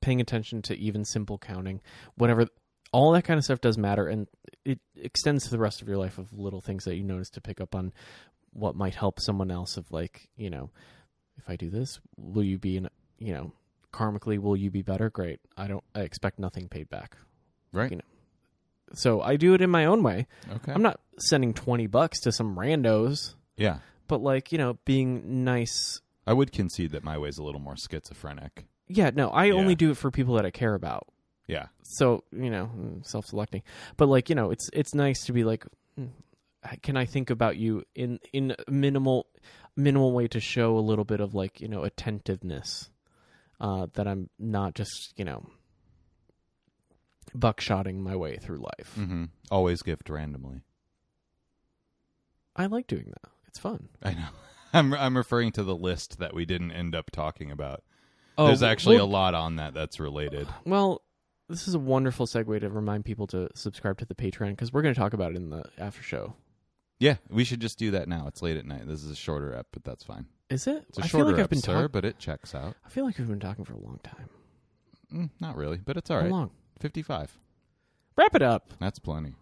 S2: paying attention to even simple counting, whatever, all that kind of stuff does matter, and it extends to the rest of your life of little things that you notice to pick up on what might help someone else. Of like, you know, if I do this, will you be in, you know, karmically, will you be better? Great. I don't. I expect nothing paid back.
S1: Right.
S2: You know. So I do it in my own way.
S1: Okay.
S2: I'm not sending twenty bucks to some randos,
S1: yeah.
S2: but like you know, being nice.
S1: I would concede that my way's a little more schizophrenic.
S2: Yeah, no, I only
S1: Yeah.
S2: do it for people that I care about.
S1: Yeah.
S2: So you know, mm, self-selecting. But like you know, it's it's nice to be like, mm, can I think about you in in a minimal minimal way to show a little bit of like you know attentiveness, uh, that I'm not just you know buckshotting my way through life.
S1: Mm-hmm. Always gift randomly.
S2: I like doing that. It's fun.
S1: I know. I'm I'm referring to the list that we didn't end up talking about.
S2: Oh,
S1: There's actually
S2: well-
S1: a lot on that that's related.
S2: Well, this is a wonderful segue to remind people to subscribe to the Patreon because we're going to talk about it in the after show.
S1: Yeah, we should just do that now. It's late at night. This is a shorter ep, but that's fine.
S2: Is it?
S1: It's a
S2: I feel
S1: shorter
S2: like I've been
S1: sir,
S2: talking.
S1: but it checks out.
S2: I feel like we've been talking for a long time.
S1: Mm, not really, but it's all right.
S2: How long?
S1: Fifty-five.
S2: Wrap it up.
S1: That's plenty.